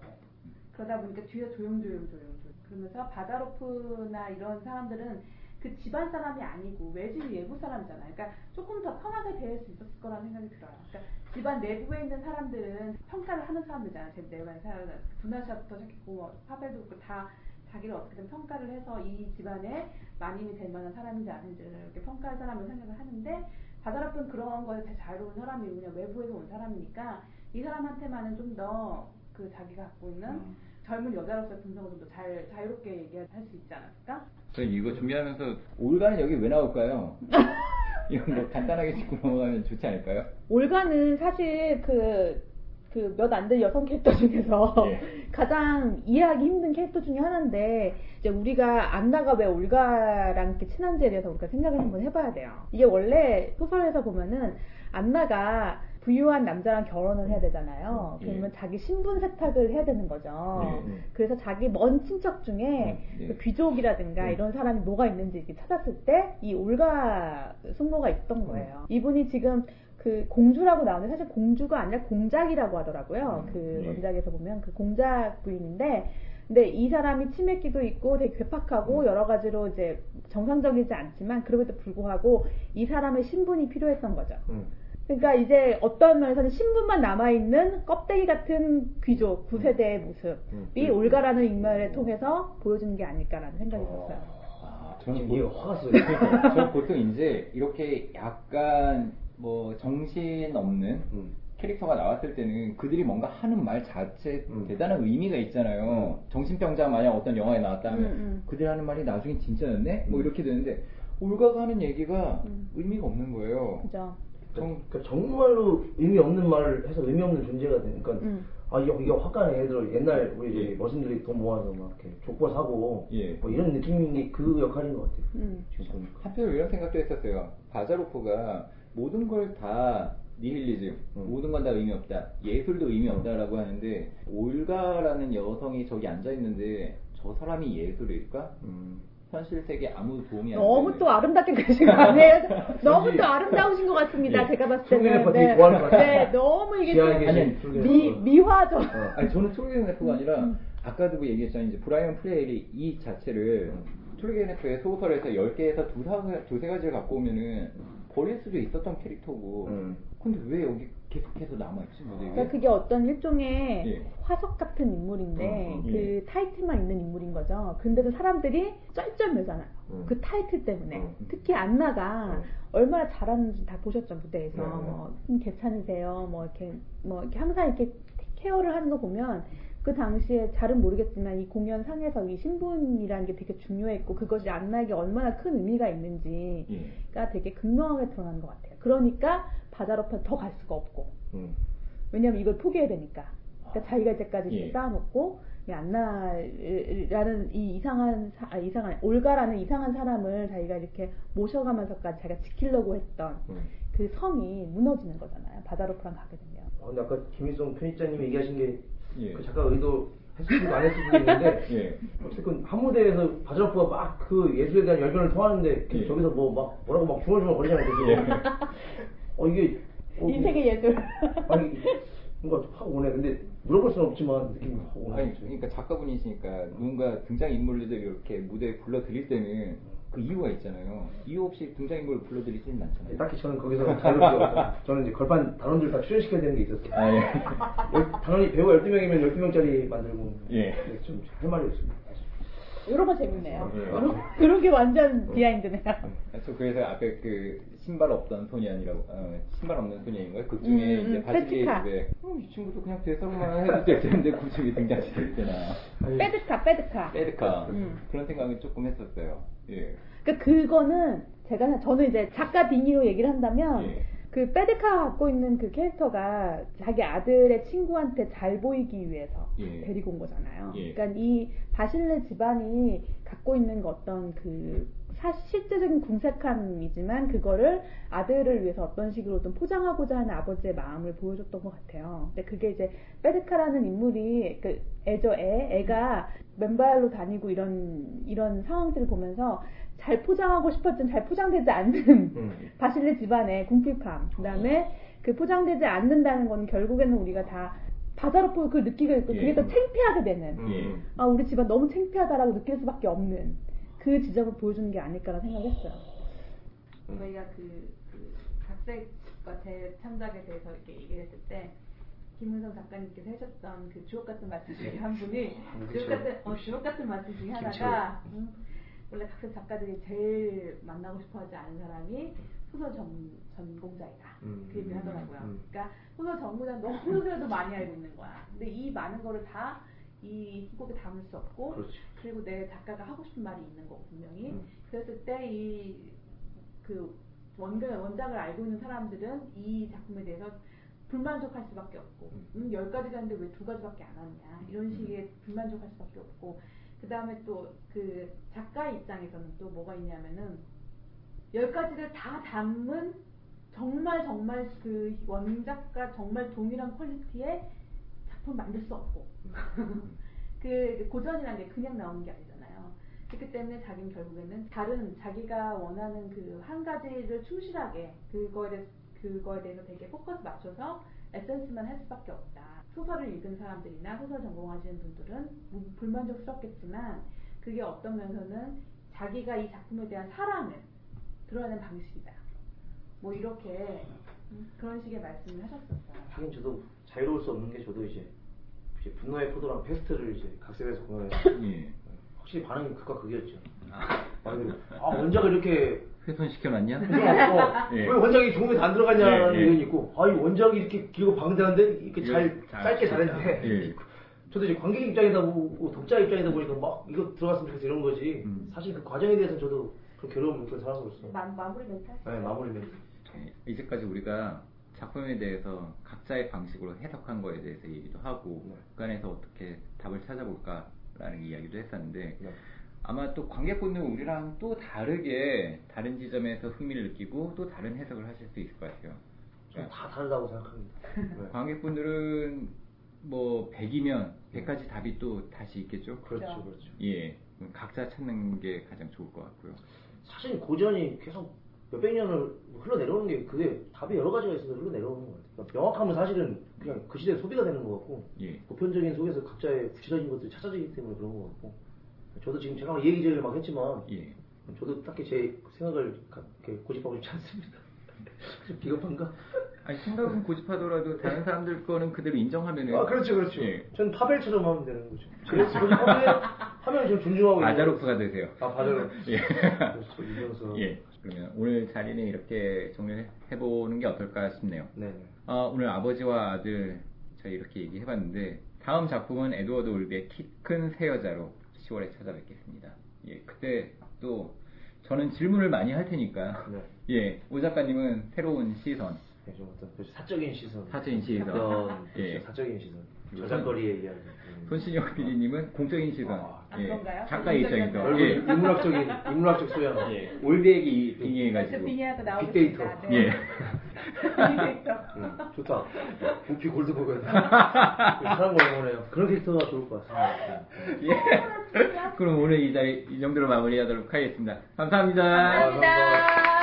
그러다 보니까 뒤에 조용조용 조용 조용 그러면서 바다로프나 이런 사람들은 그 집안 사람이 아니고 외지 외부 사람이잖아요. 그러니까 조금 더 편하게 대할 수 있었을 거라는 생각이 들어요. 그러니까 집안 내부에 있는 사람들은 평가를 하는 사람들이잖아요. 제 내부에 있는 사람은 분하샤부터 시작했고 뭐 파벨도 그렇고 다 자기를 어떻게든 평가를 해서 이 집안에 마님이 될 만한 사람인지 아닌지를 이렇게 평가할 사람을 생각을 하는데 바다라프는 그런 거에 되게 자유로운 사람이군요. 외부에서 온 사람이니까 이 사람한테만은 좀 더 그 자기가 갖고 있는 음. 젊은 여자로서의 분석을 좀 더 잘 자유롭게 얘기할 수 있지 않았을까? 저 이거 준비하면서 올가는 여기 왜 나올까요? 이런 거 간단하게 짚고 넘어가면 좋지 않을까요? 올가는 사실 그, 그 몇안된 여성 캐릭터 중에서 예. 가장 이해하기 힘든 캐릭터 중에 하나인데, 이제 우리가 안나가 왜 올가랑 이렇게 친한지에 대해서 우리가 생각을 한번 해봐야 돼요. 이게 원래 소설에서 보면은 안나가 부유한 남자랑 결혼을 해야 되잖아요. 예. 그러면 자기 신분 세탁을 해야 되는 거죠. 예. 그래서 자기 먼 친척 중에 음, 예. 그 귀족이라든가 음. 이런 사람이 뭐가 있는지 찾았을 때 이 올가 숙모가 있던 거예요. 이분이 지금 그 공주라고 나오는데 사실 공주가 아니라 공작이라고 하더라고요. 음, 그 예. 원작에서 보면 그 공작 부인인데 근데 이 사람이 치맥기도 있고 되게 괴팍하고 음. 여러 가지로 이제 정상적이지 않지만 그럼에도 불구하고 이 사람의 신분이 필요했던 거죠. 음. 그러니까 이제 어떤 면에서는 신분만 남아있는 껍데기 같은 귀족, 구세대의 모습이 음. 올가라는 인물을 통해서 보여주는 게 아닐까라는 생각이 들었어요. 아, 저는 보- 이해가 확 왔어요. 저는 보통 이제 이렇게 약간 뭐 정신 없는 음. 캐릭터가 나왔을 때는 그들이 뭔가 하는 말 자체에 음. 대단한 의미가 있잖아요. 정신병자 마냥 어떤 영화에 나왔다면 음, 음. 그들이 하는 말이 나중에 진짜였네? 뭐 음. 이렇게 되는데 올가가 하는 얘기가 음. 의미가 없는 거예요. 그죠? 정, 그러니까 정말로 의미 없는 말을 해서 의미 없는 존재가 되니까 음. 아 이게 이게 확 가네 예를 들어 옛날 우리 예. 머신들이 돈 모아서 막 이렇게 족보 사고 예. 뭐 이런 느낌이 그 역할인 것 같아요. 음. 지금. 한편 이런 생각도 했었어요. 바자로프가 모든 걸다 니힐리즘, 음. 모든 건 다 의미 없다. 예술도 의미 없다라고 하는데 올가라는 여성이 저기 앉아 있는데 저 사람이 예술일까? 음. 현실 세계에 아무 도움이 안 너무 되는. 또 아름답게 그리신 거 아니에요? 너무 또 아름다우신 것 같습니다. 예. 제가 봤을 때는. 것 같아요. 네, 너무 이게 좀 아니, 미. 미화적. 어. 아니 저는 투르게네프가 아니라 아까도 뭐 얘기했잖아요. 이제 브라이언 프레일이 이 자체를 투르게네프의 소설에서 10개에서 두세, 두세 가지를 갖고 오면은 버릴 수도 있었던 캐릭터고 음. 근데 왜 여기 계속해서 남아있지 무대에? 그러니까 그게 어떤 일종의 예. 화석 같은 인물인데 음, 음, 그 예. 타이틀만 있는 인물인 거죠. 근데도 사람들이 쩔쩔매잖아요. 음. 그 타이틀 때문에. 음. 특히 안나가 음. 얼마나 잘하는지 다 보셨죠 무대에서. 네, 네. 뭐 음, 괜찮으세요. 뭐 이렇게 뭐 이렇게 항상 이렇게 케어를 하는 거 보면 그 당시에 잘은 모르겠지만 이 공연 상에서 이 신분이라는 게 되게 중요했고 그것이 안나에게 얼마나 큰 의미가 있는지 예. 가 되게 극명하게 드러나는 것 같아요. 그러니까 바자로프는 더갈 수가 없고 음. 왜냐면 이걸 포기해야 되니까. 그러니까 자기가 이제까지 예. 쌓아놓고 이 안나라는 이 이상한 사- 아, 이상한 올가라는 이상한 사람을 자기가 이렇게 모셔가면서까지 자기가 지키려고 했던 음. 그 성이 무너지는 거잖아요. 바자로프랑 가게 되면. 아, 근데 아까 김일성 편집자님이 얘기하신 게그 예. 작가 의도 했을 수도 안 했을 수도 있는데 예. 어쨌든 한 무대에서 바자로프가 막 그 예술에 대한 열변을 토하는데 예. 저기서 뭐 막 뭐라고 막 중얼중얼 거리잖아요. 어 이게 어, 인생의 예술. 아니 뭔가 확 오네. 근데 물어볼 수는 없지만 느낌이 확 오네. 아니, 그러니까 작가분이시니까 누군가 등장 인물들 이렇게 무대에 불러 드릴 때는 그 이유가 있잖아요. 이유 없이 등장 인물을 불러드리지는 않잖아요. 딱히 저는 거기서 자유롭게 저는 이제 걸판 단원들 다 출연시켜야 되는 게 있었어요. 아, 예. 열- 당연히 배우가 12명이면 12명짜리 만들고 예. 좀 할 말이 없습니다. 이런 거 재밌네요. 예. 이런, 이런 게 완전 비하인드네요. 저 그래서 앞에 그 신발 없던 소년이라고 어, 신발 없는 소년인가요? 그 중에 음, 이제 음, 페티카. 집에 어, 이 친구도 그냥 대사로만 해도 될 텐데 굳이 왜 등장시킬 때나 빼드카, 빼드카. 빼드카 음. 그런 생각을 조금 했었어요. 예. 그러니까 그거는 제가 저는 이제 작가 빙의로 얘기를 한다면 예. 그 빼드카가 갖고 있는 그 캐릭터가 자기 아들의 친구한테 잘 보이기 위해서 예. 데리고 온 거잖아요. 예. 그러니까 이 바실레 집안이 갖고 있는 그 어떤 그 사, 실제적인 궁색함이지만 그거를 아들을 위해서 어떤 식으로든 포장하고자 하는 아버지의 마음을 보여줬던 것 같아요. 근데 그게 이제 빼드카라는 인물이 그 애죠 애 애가 맨발로 다니고 이런 이런 상황들을 보면서 잘 포장하고 싶었지만 잘 포장되지 않는 음. 바실레 집안의 궁핍함 그다음에 그 포장되지 않는다는 건 결국에는 우리가 다 바자로프 그 느끼게 되고 그게 예. 더 창피하게 되는 예. 아 우리 집안 너무 창피하다라고 느낄 수밖에 없는 그 지점을 보여주는 게 아닐까라는 생각했어요. 저희가 그, 그 각색과 재창작에 대해서 이렇게 얘기를 했을 때 김은성 작가님께서 하셨던 그 주옥 같은 말씀 중에 한 분이 음, 주옥 그쵸. 같은 어 주옥 같은 말씀 중에 하나가 음, 원래 각색 작가들이 제일 만나고 싶어하지 않은 사람이 소설 전, 전공자이다. 음. 그 얘기를 하더라고요. 음. 그러니까 소설 전공자 너무 그래도 많이 알고 있는 거야. 근데 이 많은 거를 다 이 희곡에 담을 수 없고 그렇지. 그리고 내 작가가 하고 싶은 말이 있는 거고 분명히 음. 그랬을 때 이 그 원글 원작을 알고 있는 사람들은 이 작품에 대해서 불만족할 수밖에 없고 음. 음, 열 가지가 있는데 왜 두 가지밖에 안 왔냐 이런 식의 불만족할 수밖에 없고 그 다음에 또 그 작가 입장에서는 또 뭐가 있냐면은 열 가지를 다 담은 정말 정말 그 원작과 정말 동일한 퀄리티의 작품을 만들 수 없고 그 고전이라는 게 그냥 나오는 게 아니잖아요. 그렇기 때문에 자기는 결국에는 다른 자기가 원하는 그 한 가지를 충실하게 그거에 대해서 그거에 대해서 되게 포커스 맞춰서 에센스만 할 수밖에 없다. 소설을 읽은 사람들이나 소설 전공하시는 분들은 뭐 불만족스럽겠지만 그게 어떤 면에서는 자기가 이 작품에 대한 사랑을 드러내는 방식이다. 뭐 이렇게 음, 그런 식의 말씀을 하셨었어요. 하긴 저도 자유로울 수 없는 게 저도 이제, 분노의 포도랑 페스트를 이제 각색해서 공연해서 예. 확실히 반응이 극과 극이었죠. 아, 아 원작을 이렇게 훼손시켜놨냐? 어, 예. 왜 원작이 좋은 게 안 들어갔냐는 예, 예. 의견이 있고 아 이 원작이 이렇게 길고 방대한데 이렇게 잘 이거 잘 짧게. 잘했네 예. 저도 이제 관객 입장이다 보고 독자 입장이다 보니까 막 이거 들어갔으면 좋겠어 이런 거지 음. 사실 그 과정에 대해서 저도 그 괴로움을 느낀 사람으로서 마, 마무리 멘트. 네, 마무리 멘트 예, 이제까지 우리가 작품에 대해서 각자의 방식으로 해석한 거에 대해서 얘기도 하고 네. 그 안에서 어떻게 답을 찾아볼까 라는 이야기도 했었는데 네. 아마 또 관객 분들은 우리랑 또 다르게 다른 지점에서 흥미를 느끼고 또 다른 해석을 하실 수 있을 것 같아요. 저는 다 다르다고 생각합니다 네. 관객분들은 뭐 100이면 100가지 답이 또 다시 있겠죠? 그렇죠 그렇죠 예. 그럼 각자 찾는 게 가장 좋을 것 같고요. 사실 고전이 계속 몇백 년을 흘러내려오는 게 그게 답이 여러 가지가 있어서 흘러내려오는 것 같아요 그러니까 명확하면 사실은 그냥 그 시대에 소비가 되는 것 같고 예. 보편적인 속에서 각자의 구체적인 것들이 찾아지기 때문에 그런 것 같고 저도 지금 제가 이 얘기를 막 했지만 예. 저도 딱히 제 생각을 고집하고 있지 않습니다. 좀 비겁한가? 아니 생각은 고집하더라도 다른 사람들 거는 그대로 인정하면은 아 그렇죠 그렇죠. 예. 전 파벨처럼 하면 되는 거죠. 그래서 고집하면 하면 좀 존중하고 있는 아자로프가 거죠. 되세요. 아 바자로. 예. 예. 그러면 오늘 자리는 이렇게 정리를 해보는 게 어떨까 싶네요. 네. 어, 오늘 아버지와 아들 저희 이렇게 얘기해봤는데 다음 작품은 에드워드 올비의 키 큰 새 여자로 10월에 찾아뵙겠습니다. 예, 그때 또 저는 질문을 많이 할 테니까 네. 예, 오 작가님은 새로운 시선, 네, 좀 어떤 그 사적인 시선. 사적인 시선, 어떤 예, 사적인 시선. 저작거리의 이야기. 음. 손신영 PD님은 공적인 시선, 아, 아, 그런가요? 작가 공적인 입장에서. 예, 결국 인문학적인 인문학적 소양. 예, 올백이 그래서 빙의해가지고 빙의하고 나오고 빅데이터. 있습니다. 예. 네. 빅데이터. 음, 좋다. 부피 골드 버거야. 사람 거 영원해요. 그런 캐릭터가 좋을 것 같습니다. 예. 그럼 오늘 이 자리 이 정도로 마무리하도록 하겠습니다. 감사합니다. 아, 감사합니다.